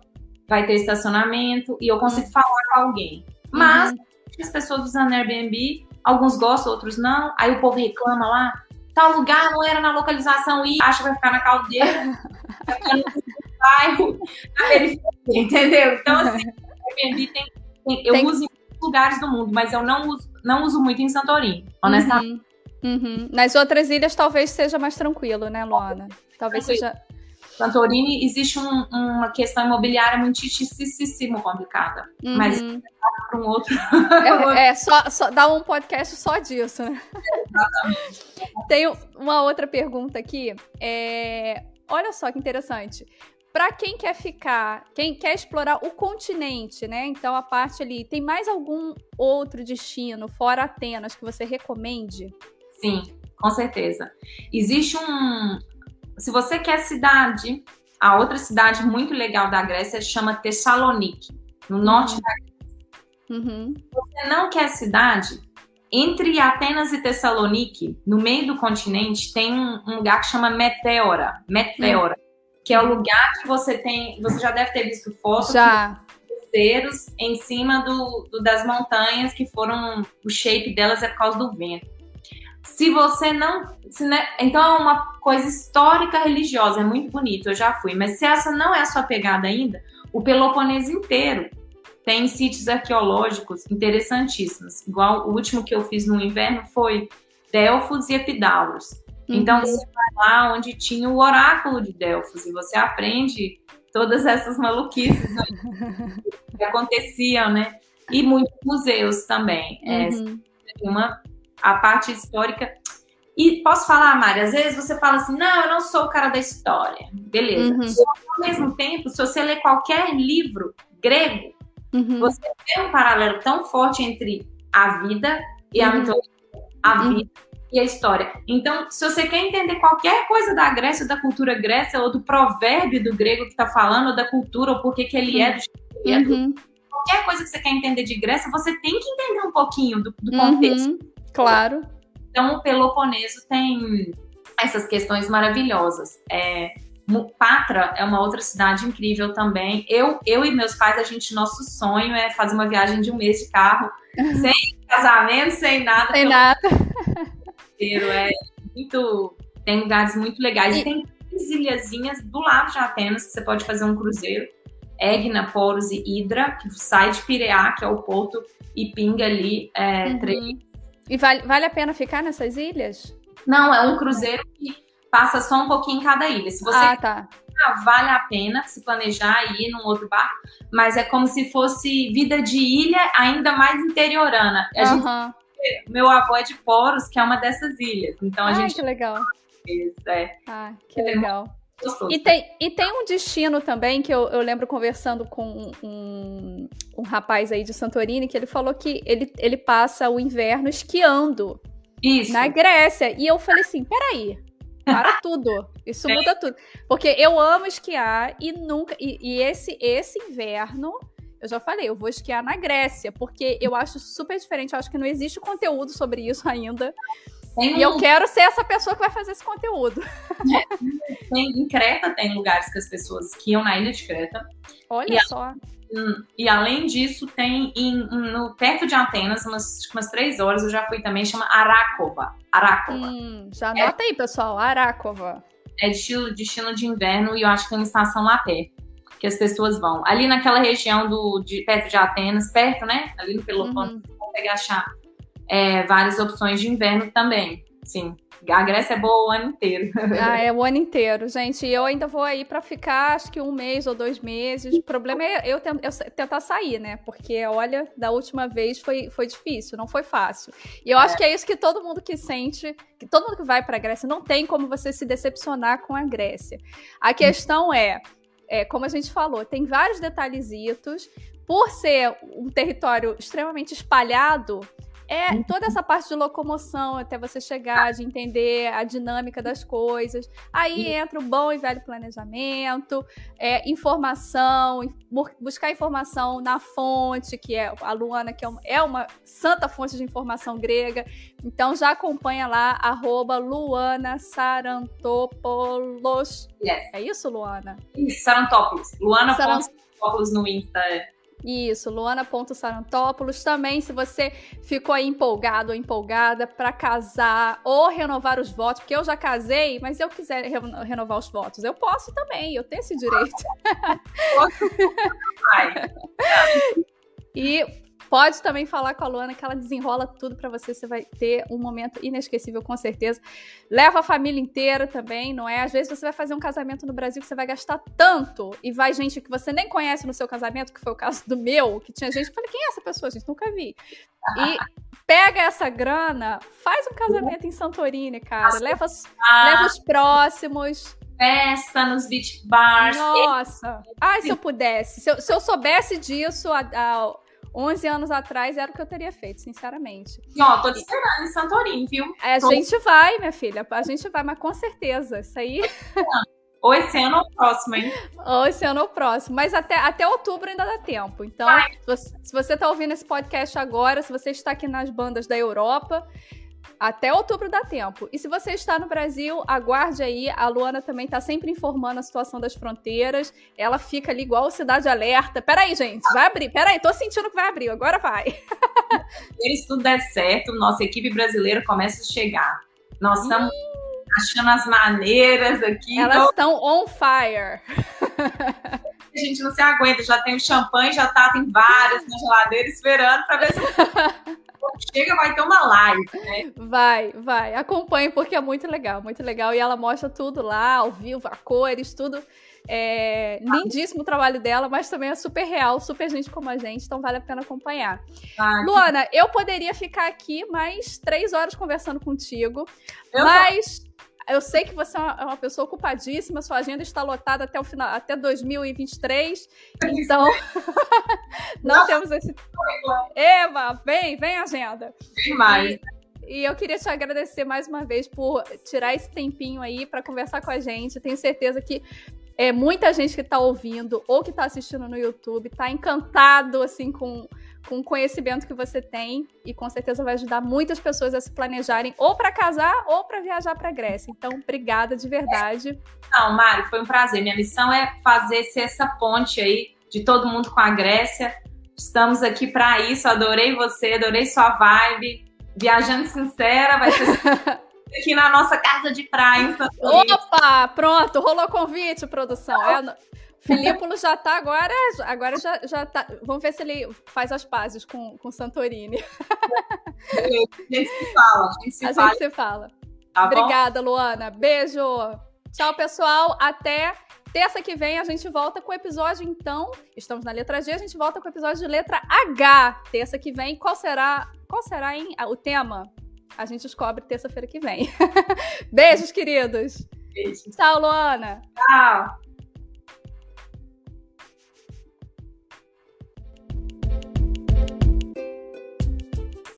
vai ter estacionamento e eu consigo falar com alguém. Mas uhum. as pessoas usando Airbnb, alguns gostam, outros não. Aí o povo reclama lá, tal lugar não era na localização e acha que vai ficar na caldeira, vai ficar no bairro, na periferia, entendeu? Então, assim, Airbnb tem, tem eu tem... uso em muitos lugares do mundo, mas eu não uso, não uso muito em Santorini, honestamente. Uhum. Uhum. Nas outras ilhas talvez seja mais tranquilo, né, Luana? Talvez seja. Santorini existe um, uma questão imobiliária muitíssimo complicada, uhum. mas para um outro. É, é só, só dá um podcast só disso, né? exatamente. Tem uma outra pergunta aqui. É, olha só que interessante. Para quem quer ficar, quem quer explorar o continente, né? Então a parte ali, tem mais algum outro destino fora Atenas que você recomende? Sim, com certeza. Existe um, se você quer cidade, a outra cidade muito legal da Grécia chama Tessaloniki, no norte da Grécia. Uhum. Você não quer cidade? Entre Atenas e Tessaloniki, no meio do continente, tem um, um lugar que chama Meteora. Meteora. Uhum. Que é o lugar que você tem. Você já deve ter visto fotos. Já. Em cima do, do, das montanhas que foram. O shape delas é por causa do vento. Se você não. Se né, então é uma coisa histórica religiosa, é muito bonito, eu já fui. Mas se essa não é a sua pegada ainda, o Peloponeso inteiro tem sítios arqueológicos interessantíssimos. Igual o último que eu fiz no inverno foi Delfos e Epidauros. Uhum. Então você vai lá onde tinha o oráculo de Delfos e você aprende todas essas maluquices né, que aconteciam, né? E muitos museus também. É, uhum. É, uma, a parte histórica, E posso falar, Mari, às vezes você fala assim, não, eu não sou o cara da história. Beleza. Uhum. Ao mesmo tempo, se você ler qualquer livro grego, uhum. você vê um paralelo tão forte entre a vida e a uhum. mitologia, a uhum. vida e a história. Então, se você quer entender qualquer coisa da Grécia, da cultura Grécia, ou do provérbio do grego que está falando, ou da cultura, ou por que ele é do ele é, do... Uhum. qualquer coisa que você quer entender de Grécia, você tem que entender um pouquinho do, do contexto. Claro. Então, o Peloponeso tem essas questões maravilhosas. É, Patra é uma outra cidade incrível também. Eu, eu e meus pais, a gente, nosso sonho é fazer uma viagem de um mês de carro, sem casamento, sem nada. Sem nada. É muito. Tem lugares muito legais. E, e tem ilhazinhas do lado de Atenas que você pode fazer um cruzeiro. Egna, Poros e Hidra, que sai de Pireá, que é o porto, e pinga ali é, uhum. três e vale, vale a pena ficar nessas ilhas? Não, é um cruzeiro que passa só um pouquinho em cada ilha. Se você ah, tá. vale a pena se planejar e ir num outro barco, mas é como se fosse vida de ilha ainda mais interiorana. Uhum. gente, meu avô é de Poros, que é uma dessas ilhas. Então a Ai, gente. que legal. É. Ah, que legal. Gostoso. E tem, e tem um destino também que eu, eu lembro conversando com um, um rapaz aí de Santorini que ele falou que ele, ele passa o inverno esquiando Isso. na Grécia. E eu falei assim: peraí, para tudo. Isso muda tudo. Porque eu amo esquiar e nunca. E, e, esse, esse inverno, eu já falei, eu vou esquiar na Grécia, porque eu acho super diferente. Eu acho que não existe conteúdo sobre isso ainda. Tem e eu quero ser essa pessoa que vai fazer esse conteúdo. É, tem, em Creta tem lugares que as pessoas que iam na ilha de Creta. Olha e só. Hum, e além disso, tem em, no, perto de Atenas, umas, umas três horas, eu já fui também, chama Arácova. Arácova. Hum, já anota é, aí, pessoal, Arácova. É destino, destino de inverno e eu acho que tem uma estação lá perto que as pessoas vão. Ali naquela região do, de, perto de Atenas, perto, né? Ali no Peloponeso, uhum. você consegue achar é, várias opções de inverno também. Sim, a Grécia é boa o ano inteiro. Ah, é o ano inteiro, gente. Eu ainda vou aí para ficar, acho que um mês ou dois meses. O problema é eu, eu, tentar sair, né? Porque, olha, da última vez foi, foi difícil, não foi fácil. E eu é. acho que é isso que todo mundo que sente, que todo mundo que vai para a Grécia, não tem como você se decepcionar com a Grécia. A questão é, é, como a gente falou, tem vários detalhezitos. Por ser um território extremamente espalhado, é uhum. toda essa parte de locomoção até você chegar, de entender a dinâmica das coisas. Aí entra o bom e velho planejamento, é, informação, buscar informação na fonte, que é a Luana, que é uma, é uma santa fonte de informação grega. Então já acompanha lá, arroba Luana Sarantopoulos. Yes. É isso, Luana? Isso, Sarantopoulos. Luana Sarantopoulos no Insta. Isso, Luana.sarantopoulos. Também, se você ficou aí empolgado ou empolgada para casar ou renovar os votos, porque eu já casei, mas eu quiser renovar os votos, eu posso também, eu tenho esse direito. e Pode também falar com a Luana que ela desenrola tudo para você. Você vai ter um momento inesquecível, com certeza. Leva a família inteira também, não é? Às vezes você vai fazer um casamento no Brasil que você vai gastar tanto e vai gente que você nem conhece no seu casamento, que foi o caso do meu, que tinha gente. Eu falei, quem é essa pessoa, gente? Nunca vi. E pega essa grana, faz um casamento em Santorini, cara. Leva, leva os próximos festa nos beach bars. Nossa! Ai, se eu pudesse. Se eu, se eu soubesse disso há, há 11 anos atrás era o que eu teria feito, sinceramente. E ó, tô te esperando em Santorini, viu? É, a tô... gente vai, minha filha, a gente vai, mas com certeza, isso aí... Ou esse ano ou próximo, hein? Ou esse ano ou próximo. Mas até, até outubro ainda dá tempo. Então, se você está ouvindo esse podcast agora, se você está aqui nas bandas da Europa, até outubro dá tempo. E se você está no Brasil, aguarde aí. A Luana também está sempre informando a situação das fronteiras. Ela fica ali igual Cidade Alerta. Peraí, gente, vai abrir. Peraí, tô sentindo que vai abrir. Agora vai. Se tudo der certo, nossa equipe brasileira começa a chegar. Nós estamos achando as maneiras aqui. Elas estão então... on fire. A gente não se aguenta, já tem o champanhe, já tá, tem vários na geladeira esperando para ver se chega, vai ter uma live, né? Vai, vai. Acompanhe porque é muito legal, muito legal. E ela mostra tudo lá, ao vivo, a cores, tudo. É lindíssimo o trabalho dela, mas também é super real, super gente como a gente, então vale a pena acompanhar. Ah, Luana, eu poderia ficar aqui mais três horas conversando contigo, mas. Eu sei que você é uma é pessoa ocupadíssima, sua agenda está lotada até o final, até 2023, então não Nossa, temos esse. Eva, vem, vem agenda. Vem mais. E... E eu queria te agradecer mais uma vez por tirar esse tempinho aí para conversar com a gente. Tenho certeza que é, muita gente que está ouvindo ou que está assistindo no YouTube está encantado assim com, com o conhecimento que você tem e com certeza vai ajudar muitas pessoas a se planejarem ou para casar ou para viajar para Grécia. Então, obrigada de verdade. Não, Mário, foi um prazer. Minha missão é fazer ser essa ponte aí de todo mundo com a Grécia. Estamos aqui para isso. Adorei você, adorei sua vibe. Viajando sincera, vai ser aqui na nossa casa de praia. Opa, pronto, rolou convite, produção. É, Filípulo já tá agora, agora já, já tá. Vamos ver se ele faz as pazes com, com Santorini. A gente se fala, a gente se a fala. Gente se fala. Tá Obrigada, Luana. Beijo. Tchau, pessoal. Até terça que vem a gente volta com o episódio, então. Estamos na letra G, a gente volta com o episódio de letra H. Terça que vem, qual será? Qual será, hein? O tema? A gente descobre terça-feira que vem. Beijos, queridos. Beijo. Tchau, Luana. Tchau.